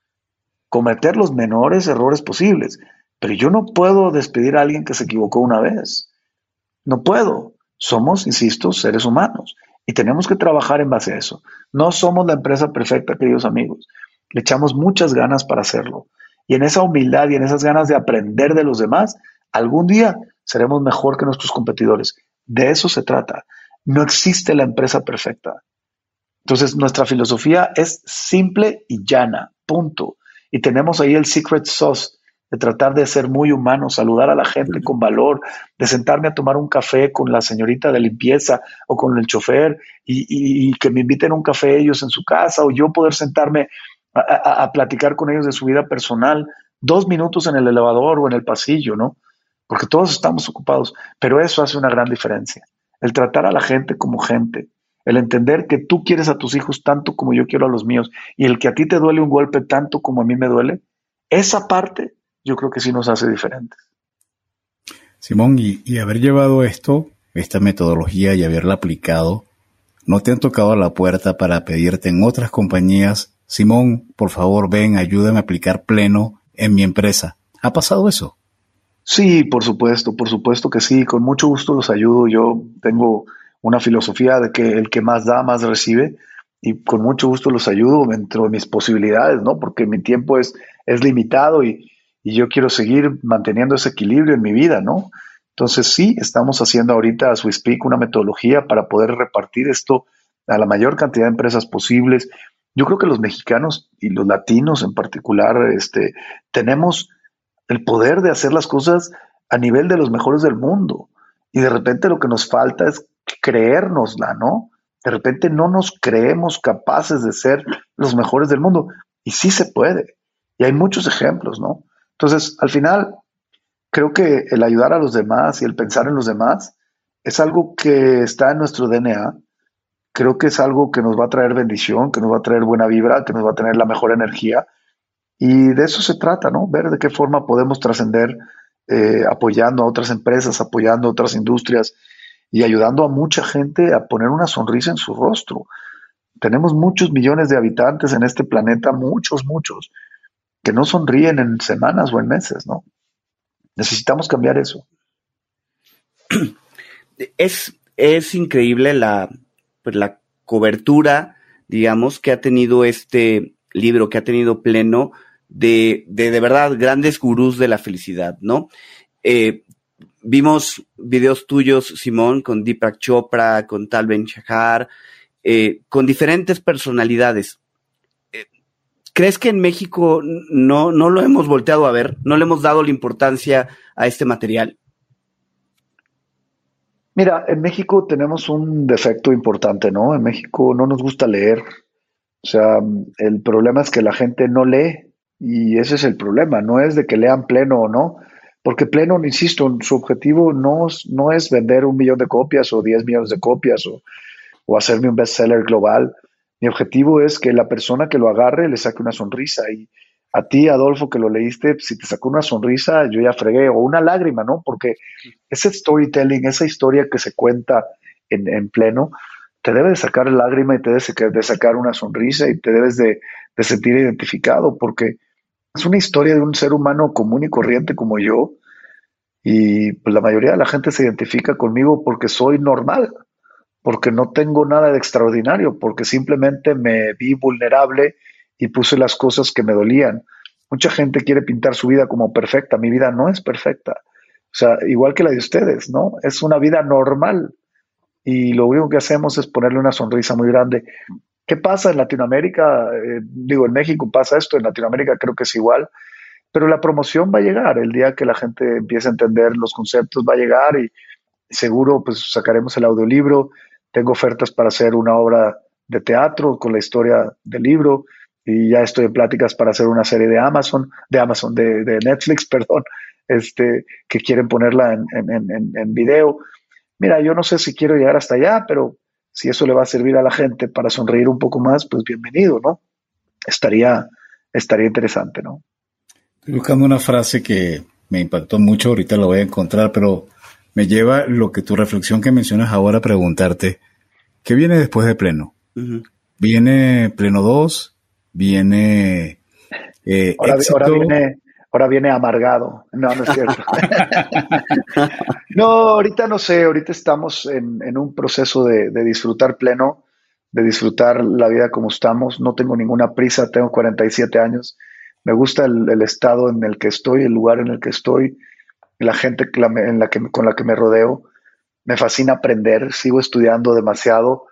Cometer los menores errores posibles. Pero yo no puedo despedir a alguien que se equivocó una vez. No puedo. Somos, insisto, seres humanos. Y tenemos que trabajar en base a eso. No somos la empresa perfecta, queridos amigos. Le echamos muchas ganas para hacerlo. Y en esa humildad y en esas ganas de aprender de los demás, algún día seremos mejor que nuestros competidores. De eso se trata. No existe la empresa perfecta. Entonces, nuestra filosofía es simple y llana, punto. Y tenemos ahí el secret sauce de tratar de ser muy humano, saludar a la gente con valor, de sentarme a tomar un café con la señorita de limpieza o con el chofer y, que me inviten a un café ellos en su casa o yo poder sentarme a, a platicar con ellos de su vida personal dos minutos en el elevador o en el pasillo, ¿no? porque todos estamos ocupados, pero eso hace una gran diferencia. El tratar a la gente como gente, el entender que tú quieres a tus hijos tanto como yo quiero a los míos y el que a ti te duele un golpe tanto como a mí me duele, esa parte yo creo que sí nos hace diferentes. Simón, y, y haber llevado esto, esta metodología y haberla aplicado, ¿no te han tocado a la puerta para pedirte en otras compañías, Simón, por favor, ven, ayúdame a aplicar pleno en mi empresa? ¿Ha pasado eso? Sí, por supuesto, por supuesto que sí, con mucho gusto los ayudo. Yo tengo una filosofía de que el que más da, más recibe y con mucho gusto los ayudo dentro de mis posibilidades, ¿no? Porque mi tiempo es, es limitado y, y yo quiero seguir manteniendo ese equilibrio en mi vida, ¿no? Entonces sí, estamos haciendo ahorita a SwissPeak una metodología para poder repartir esto a la mayor cantidad de empresas posibles. Yo creo que los mexicanos y los latinos en particular, este, tenemos el poder de hacer las cosas a nivel de los mejores del mundo. Y de repente lo que nos falta es creérnosla, ¿no? De repente no nos creemos capaces de ser los mejores del mundo. Y sí se puede. Y hay muchos ejemplos, ¿no? Entonces, al final, creo que el ayudar a los demás y el pensar en los demás es algo que está en nuestro DNA. Creo que es algo que nos va a traer bendición, que nos va a traer buena vibra, que nos va a tener la mejor energía. Y de eso se trata, ¿no? Ver de qué forma podemos trascender eh, apoyando a otras empresas, apoyando a otras industrias y ayudando a mucha gente a poner una sonrisa en su rostro. Tenemos muchos millones de habitantes en este planeta, muchos, muchos, que no sonríen en semanas o en meses, ¿no? Necesitamos cambiar eso. Es, es increíble la, pues, la cobertura, digamos, que ha tenido este libro, que ha tenido pleno de, de, de verdad grandes gurús de la felicidad, ¿no? Eh, vimos videos tuyos, Simón, con Deepak Chopra, con Tal Ben Shahar, eh, con diferentes personalidades. Eh, ¿Crees que en México no, no lo hemos volteado a ver? ¿No le hemos dado la importancia a este material? Mira, en México tenemos un defecto importante, ¿no? En México no nos gusta leer. O sea, el problema es que la gente no lee y ese es el problema. No es de que lean pleno o no, porque Pleno, insisto, su objetivo no, no es vender un millón de copias o diez millones de copias o, hacerme un bestseller global. Mi objetivo es que la persona que lo agarre le saque una sonrisa. Y a ti, Adolfo, que lo leíste, si te sacó una sonrisa, yo ya fregué, o una lágrima, ¿no? Porque ese storytelling, esa historia que se cuenta en, en pleno, te debe de sacar lágrima y te debe de sacar una sonrisa y te debes de, de sentir identificado, porque es una historia de un ser humano común y corriente como yo. Y pues la mayoría de la gente se identifica conmigo porque soy normal, porque no tengo nada de extraordinario, porque simplemente me vi vulnerable y puse las cosas que me dolían. Mucha gente quiere pintar su vida como perfecta. Mi vida no es perfecta. O sea, igual que la de ustedes, ¿no? Es una vida normal. Y lo único que hacemos es ponerle una sonrisa muy grande. ¿Qué pasa en Latinoamérica? Eh, digo, en México pasa esto, en Latinoamérica creo que es igual, pero la promoción va a llegar, el día que la gente empiece a entender los conceptos va a llegar y seguro pues sacaremos el audiolibro, tengo ofertas para hacer una obra de teatro con la historia del libro y ya estoy en pláticas para hacer una serie de Amazon, de Amazon, de, Netflix, perdón, este, que quieren ponerla en, en, en video. Mira, yo no sé si quiero llegar hasta allá, pero si eso le va a servir a la gente para sonreír un poco más, pues bienvenido, ¿no? Estaría, estaría interesante, ¿no? Estoy buscando una frase que me impactó mucho, ahorita lo voy a encontrar, pero me lleva lo que tu reflexión que mencionas ahora a preguntarte, ¿qué viene después de pleno? ¿Viene pleno 2? ¿Viene eh, ahora, viene ahora viene amargado. No, no es cierto. no, ahorita no sé, ahorita estamos en, un proceso de, disfrutar pleno, de disfrutar la vida como estamos. No tengo ninguna prisa, tengo 47 años. Me gusta el, estado en el que estoy, el lugar en el que estoy, la gente con la que me rodeo. Me fascina aprender, sigo estudiando demasiado.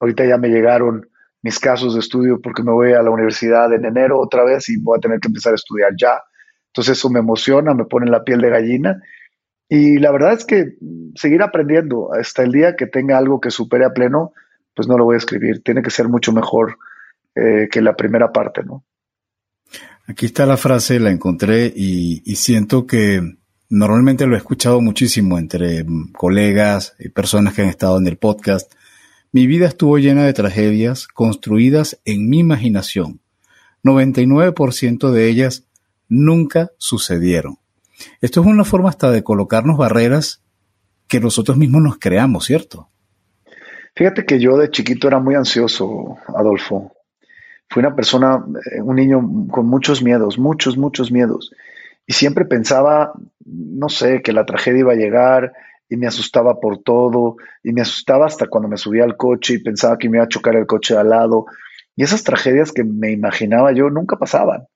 Ahorita ya me llegaron mis casos de estudio porque me voy a la universidad en enero otra vez y voy a tener que empezar a estudiar ya entonces eso me emociona, me pone la piel de gallina. Y la verdad es que seguir aprendiendo hasta el día que tenga algo que supere a pleno, pues no lo voy a escribir. Tiene que ser mucho mejor eh, que la primera parte, ¿no? Aquí está la frase, la encontré y, siento que normalmente lo he escuchado muchísimo entre colegas y personas que han estado en el podcast. Mi vida estuvo llena de tragedias construidas en mi imaginación. 99% de ellas nunca sucedieron. Esto es una forma hasta de colocarnos barreras que nosotros mismos nos creamos, ¿cierto? Fíjate que yo de chiquito era muy ansioso, Adolfo. Fui una persona, eh, un niño con muchos miedos, muchos, muchos miedos. Y siempre pensaba, no sé, que la tragedia iba a llegar y me asustaba por todo. Y me asustaba hasta cuando me subía al coche y pensaba que me iba a chocar el coche al lado. Y esas tragedias que me imaginaba yo nunca pasaban.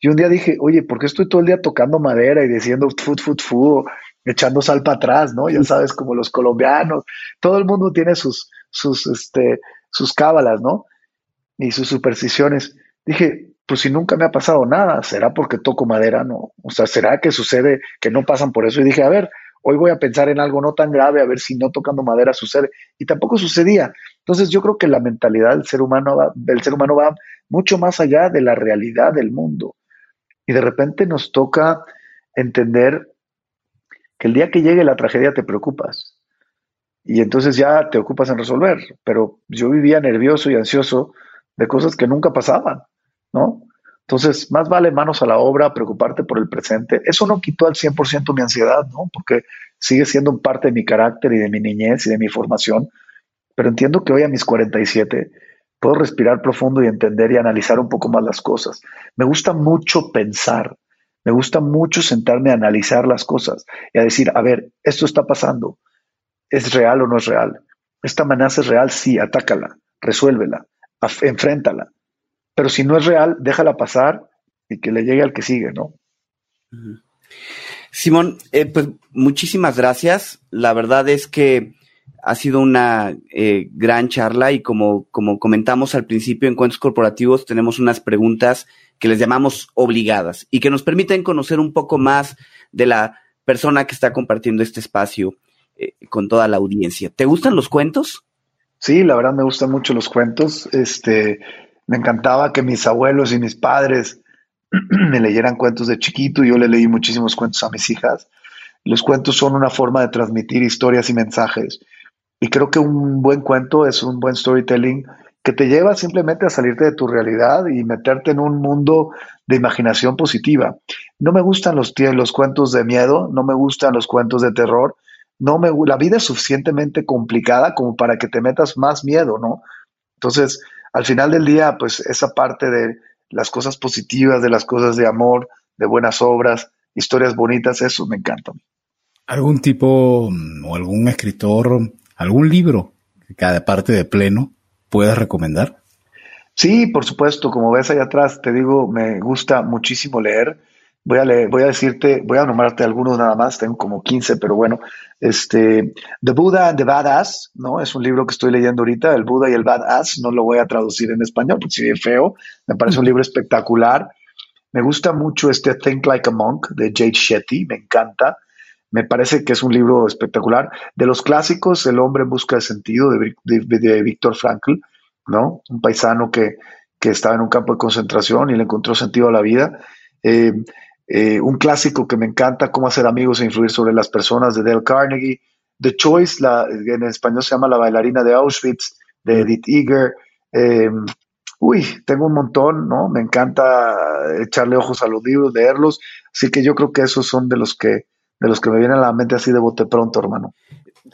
Y un día dije, oye, ¿por qué estoy todo el día tocando madera y diciendo fut, fut, fut, echando sal para atrás, ¿no? Ya sabes, como los colombianos. Todo el mundo tiene sus, sus, este, sus cábalas, ¿no? Y sus supersticiones. Dije, pues si nunca me ha pasado nada, ¿será porque toco madera? No. O sea, ¿será que sucede que no pasan por eso? Y dije, a ver, hoy voy a pensar en algo no tan grave, a ver si no tocando madera sucede. Y tampoco sucedía. Entonces yo creo que la mentalidad del ser humano va, del ser humano va mucho más allá de la realidad del mundo. Y de repente nos toca entender que el día que llegue la tragedia te preocupas. Y entonces ya te ocupas en resolver. Pero yo vivía nervioso y ansioso de cosas que nunca pasaban, ¿no? Entonces, más vale manos a la obra, preocuparte por el presente. Eso no quitó al 100% mi ansiedad, ¿no? Porque sigue siendo parte de mi carácter y de mi niñez y de mi formación. Pero entiendo que hoy a mis 47 puedo respirar profundo y entender y analizar un poco más las cosas. Me gusta mucho pensar, me gusta mucho sentarme a analizar las cosas y a decir, a ver, esto está pasando, ¿es real o no es real? Esta amenaza es real, sí, atácala, resuélvela, enfréntala. Pero si no es real, déjala pasar y que le llegue al que sigue, ¿no? Simón, eh, pues muchísimas gracias. La verdad es que ha sido una eh, gran charla y como, como comentamos al principio en Cuentos Corporativos tenemos unas preguntas que les llamamos obligadas y que nos permiten conocer un poco más de la persona que está compartiendo este espacio eh, con toda la audiencia. ¿Te gustan los cuentos? Sí, la verdad me gustan mucho los cuentos. Este, me encantaba que mis abuelos y mis padres me leyeran cuentos de chiquito. Yo le leí muchísimos cuentos a mis hijas. Los cuentos son una forma de transmitir historias y mensajes. Y creo que un buen cuento es un buen storytelling que te lleva simplemente a salirte de tu realidad y meterte en un mundo de imaginación positiva. No me gustan los, los cuentos de miedo, no me gustan los cuentos de terror. No me, la vida es suficientemente complicada como para que te metas más miedo, ¿no? Entonces, al final del día, pues esa parte de las cosas positivas, de las cosas de amor, de buenas obras, historias bonitas, eso me encanta. ¿Algún tipo mm, o algún escritor, algún libro que cada parte de pleno puedas recomendar? Sí, por supuesto, como ves allá atrás, te digo, me gusta muchísimo leer. Voy a, leer, voy a decirte, voy a nombrarte algunos nada más, tengo como 15, pero bueno, este, The Buddha and the Badass, ¿no? Es un libro que estoy leyendo ahorita, El Buda y el Badass, no lo voy a traducir en español porque si es feo, me parece un libro espectacular. Me gusta mucho este Think Like a Monk de Jade Shetty, me encanta. Me parece que es un libro espectacular. De los clásicos, El hombre en busca de sentido de, de, Víctor Frankl, ¿no? Un paisano que, que, estaba en un campo de concentración y le encontró sentido a la vida. Eh, eh, un clásico que me encanta, Cómo hacer amigos e influir sobre las personas, de Dale Carnegie. The Choice, la, en español se llama La bailarina de Auschwitz, de Edith Eger. Eh, uy, tengo un montón, ¿no? Me encanta echarle ojos a los libros, leerlos. Así que yo creo que esos son de los que, de los que me vienen a la mente así de bote pronto, hermano.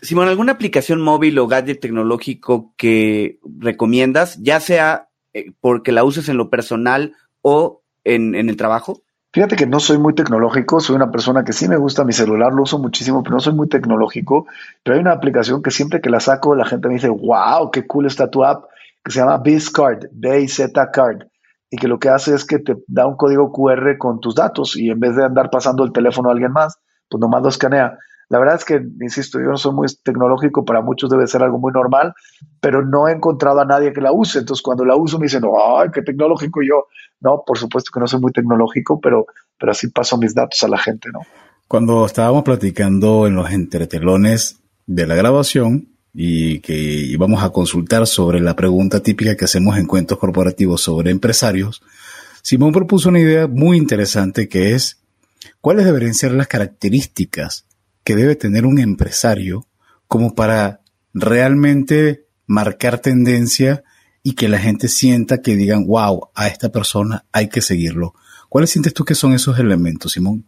Simón, ¿alguna aplicación móvil o gadget tecnológico que recomiendas, ya sea eh, porque la uses en lo personal o en el trabajo? Fíjate que no soy muy tecnológico, soy una persona que sí me gusta mi celular, lo uso muchísimo, pero no soy muy tecnológico. Pero hay una aplicación que siempre que la saco, la gente me dice, wow, qué cool está tu app, que se llama BizCard, B-I-Z Card, y que lo que hace es que te da un código QR con tus datos y en vez de andar pasando el teléfono a alguien más, pues nomás lo escanea. La verdad es que, insisto, yo no soy muy tecnológico, para muchos debe ser algo muy normal, pero no he encontrado a nadie que la use. Entonces, cuando la uso me dicen, ay, qué tecnológico yo. No, por supuesto que no soy muy tecnológico, pero, pero así paso mis datos a la gente, ¿no? Cuando estábamos platicando en los entretelones de la grabación y que íbamos a consultar sobre la pregunta típica que hacemos en cuentos corporativos sobre empresarios, Simón propuso una idea muy interesante que es cuáles deberían ser las características que debe tener un empresario como para realmente marcar tendencia y que la gente sienta que digan, wow, a esta persona hay que seguirlo. ¿Cuáles sientes tú que son esos elementos, Simón?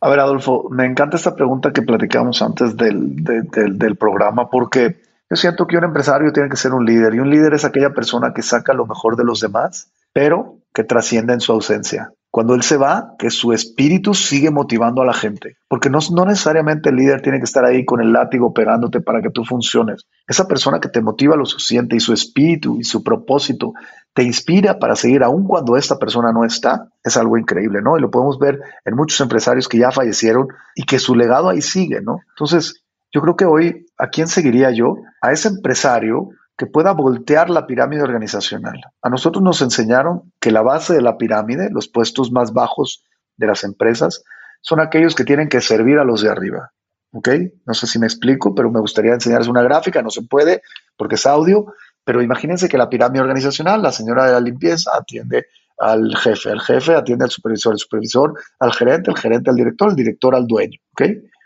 A ver, Adolfo, me encanta esta pregunta que platicamos antes del, del programa porque yo siento que un empresario tiene que ser un líder y un líder es aquella persona que saca lo mejor de los demás, pero que trasciende en su ausencia. Cuando él se va, que su espíritu sigue motivando a la gente, porque no, no necesariamente el líder tiene que estar ahí con el látigo pegándote para que tú funciones. Esa persona que te motiva lo suficiente y su espíritu y su propósito te inspira para seguir aun cuando esta persona no está, es algo increíble, ¿no? Y lo podemos ver en muchos empresarios que ya fallecieron y que su legado ahí sigue, ¿no? Entonces, yo creo que hoy, ¿a quién seguiría yo? A ese empresario que pueda voltear la pirámide organizacional. A nosotros nos enseñaron que la base de la pirámide, los puestos más bajos de las empresas, son aquellos que tienen que servir a los de arriba. ¿Ok? No sé si me explico, pero me gustaría enseñarles una gráfica. No se puede porque es audio, pero imagínense que la pirámide organizacional, la señora de la limpieza atiende al jefe, el jefe atiende al supervisor, el supervisor al gerente, el gerente al director, el director al dueño. ¿Ok?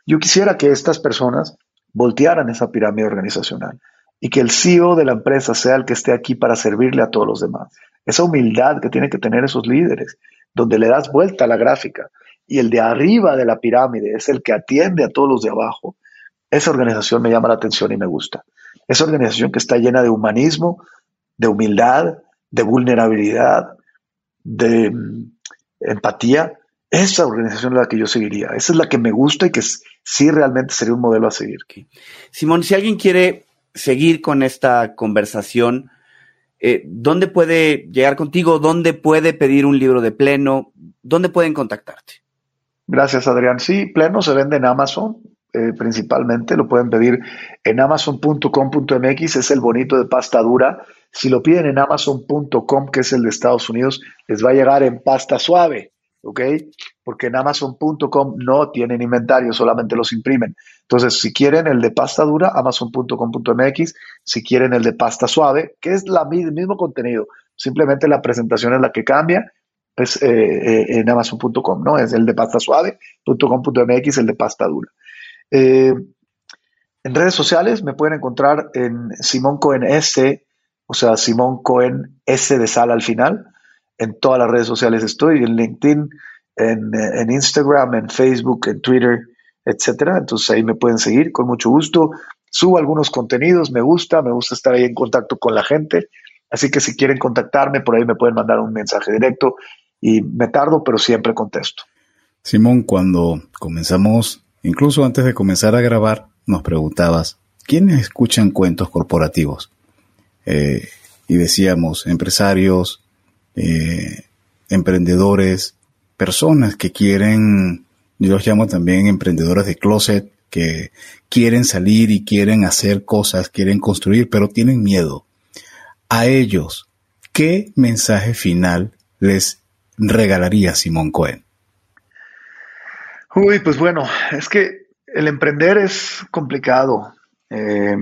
Yo quisiera que estas personas voltearan esa pirámide organizacional y que el CEO de la empresa sea el que esté aquí para servirle a todos los demás. Esa humildad que tienen que tener esos líderes, donde le das vuelta a la gráfica y el de arriba de la pirámide es el que atiende a todos los de abajo, esa organización me llama la atención y me gusta. Esa organización que está llena de humanismo, de humildad, de vulnerabilidad, de mm, empatía, esa organización es la que yo seguiría. Esa es la que me gusta y que sí realmente sería un modelo a seguir. Simón, si alguien quiere seguir con esta conversación, eh, ¿dónde puede llegar contigo? ¿Dónde puede pedir un libro de pleno? ¿Dónde pueden contactarte? Gracias, Adrián. Sí, pleno se vende en Amazon. Eh, principalmente lo pueden pedir en amazon.com.mx, es el bonito de pasta dura. Si lo piden en amazon.com, que es el de Estados Unidos, les va a llegar en pasta suave. ¿ok? Porque en Amazon.com no tienen inventario, solamente los imprimen. Entonces, si quieren el de pasta dura, Amazon.com.mx, si quieren el de pasta suave, que es la, el mismo contenido, simplemente la presentación es la que cambia, es eh, eh, en Amazon.com, ¿no? Es el de pasta suave.com.mx, el de pasta dura. Eh, en redes sociales me pueden encontrar en Simón Cohen S, o sea, Simón Cohen S de sal al final en todas las redes sociales estoy, en LinkedIn, en, Instagram, en Facebook, en Twitter, etcétera. Entonces ahí me pueden seguir con mucho gusto. Subo algunos contenidos, me gusta, me gusta estar ahí en contacto con la gente. Así que si quieren contactarme, por ahí me pueden mandar un mensaje directo y me tardo, pero siempre contesto. Simón, cuando comenzamos, incluso antes de comenzar a grabar, nos preguntabas, ¿quiénes escuchan cuentos corporativos? Eh, y decíamos, empresarios, eh, emprendedores, personas que quieren, yo los llamo también emprendedores de closet, que quieren salir y quieren hacer cosas, quieren construir, pero tienen miedo. A ellos, ¿qué mensaje final les regalaría Simón Cohen? Uy, pues bueno, es que el emprender es complicado, eh,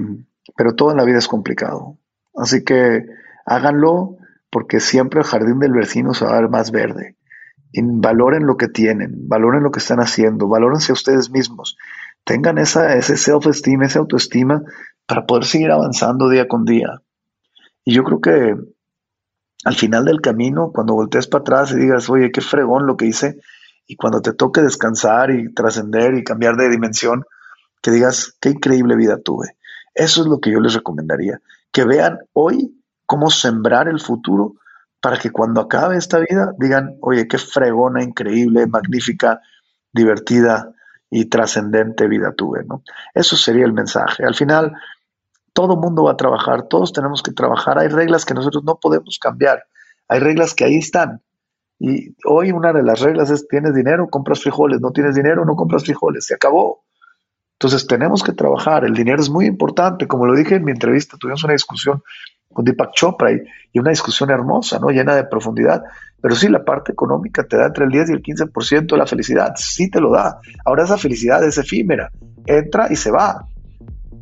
pero todo en la vida es complicado. Así que háganlo porque siempre el jardín del vecino se va a ver más verde. Valoren lo que tienen, valoren lo que están haciendo, valórense a ustedes mismos, tengan esa, ese self-esteem, esa autoestima para poder seguir avanzando día con día. Y yo creo que al final del camino, cuando voltees para atrás y digas, oye, qué fregón lo que hice, y cuando te toque descansar y trascender y cambiar de dimensión, que digas, qué increíble vida tuve. Eso es lo que yo les recomendaría, que vean hoy cómo sembrar el futuro para que cuando acabe esta vida digan, oye, qué fregona, increíble, magnífica, divertida y trascendente vida tuve, ¿no? Eso sería el mensaje. Al final, todo mundo va a trabajar, todos tenemos que trabajar. Hay reglas que nosotros no podemos cambiar. Hay reglas que ahí están. Y hoy una de las reglas es, tienes dinero, compras frijoles, no tienes dinero, no compras frijoles, se acabó. Entonces tenemos que trabajar, el dinero es muy importante, como lo dije en mi entrevista, tuvimos una discusión con Deepak Chopra y, una discusión hermosa, ¿no? llena de profundidad. Pero sí, la parte económica te da entre el 10 y el 15% de la felicidad, sí te lo da. Ahora esa felicidad es efímera, entra y se va.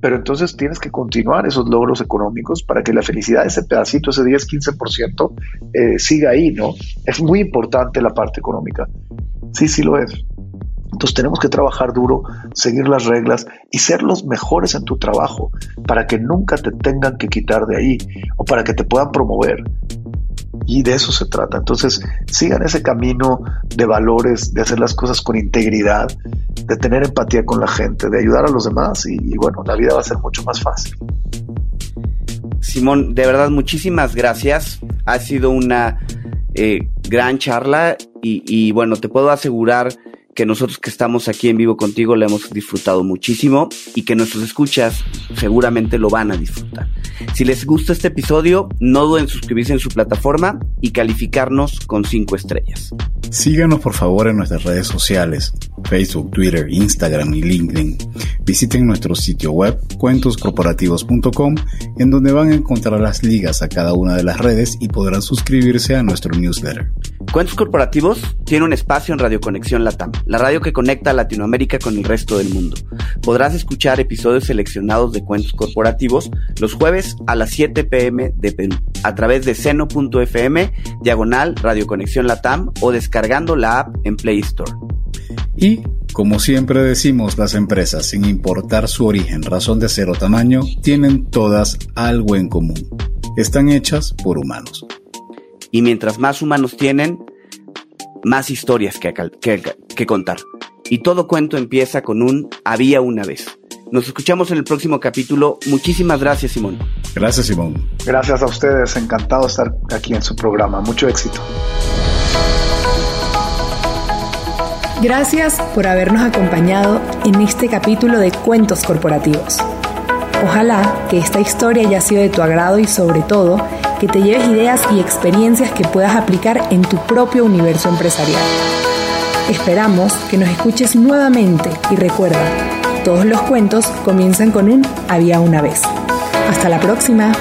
Pero entonces tienes que continuar esos logros económicos para que la felicidad, ese pedacito, ese 10-15%, eh, siga ahí, ¿no? Es muy importante la parte económica. Sí, sí lo es. Entonces tenemos que trabajar duro, seguir las reglas y ser los mejores en tu trabajo para que nunca te tengan que quitar de ahí o para que te puedan promover. Y de eso se trata. Entonces sigan ese camino de valores, de hacer las cosas con integridad, de tener empatía con la gente, de ayudar a los demás y, bueno, la vida va a ser mucho más fácil. Simón, de verdad, muchísimas gracias. Ha sido una eh, gran charla y, y bueno, te puedo asegurar que nosotros que estamos aquí en vivo contigo la hemos disfrutado muchísimo y que nuestros escuchas seguramente lo van a disfrutar. Si les gusta este episodio, no duden en suscribirse en su plataforma y calificarnos con cinco estrellas. Síganos por favor en nuestras redes sociales, Facebook, Twitter, Instagram y LinkedIn. Visiten nuestro sitio web cuentoscorporativos.com en donde van a encontrar las ligas a cada una de las redes y podrán suscribirse a nuestro newsletter. Cuentos Corporativos tiene un espacio en Radio Conexión Latam, la radio que conecta a Latinoamérica con el resto del mundo. Podrás escuchar episodios seleccionados de Cuentos Corporativos los jueves a las 7 pm de Perú, a través de seno.fm, diagonal Radio Conexión Latam o descargando la app en Play Store. Y, como siempre decimos, las empresas, sin importar su origen, razón de ser o tamaño, tienen todas algo en común. Están hechas por humanos. Y mientras más humanos tienen, más historias que, que, contar. Y todo cuento empieza con un había una vez. Nos escuchamos en el próximo capítulo. Muchísimas gracias, Simón. Gracias, Simón. Gracias a ustedes. Encantado de estar aquí en su programa. Mucho éxito. Gracias por habernos acompañado en este capítulo de Cuentos Corporativos. Ojalá que esta historia haya sido de tu agrado y sobre todo que te lleves ideas y experiencias que puedas aplicar en tu propio universo empresarial. Esperamos que nos escuches nuevamente y recuerda, todos los cuentos comienzan con un había una vez. Hasta la próxima.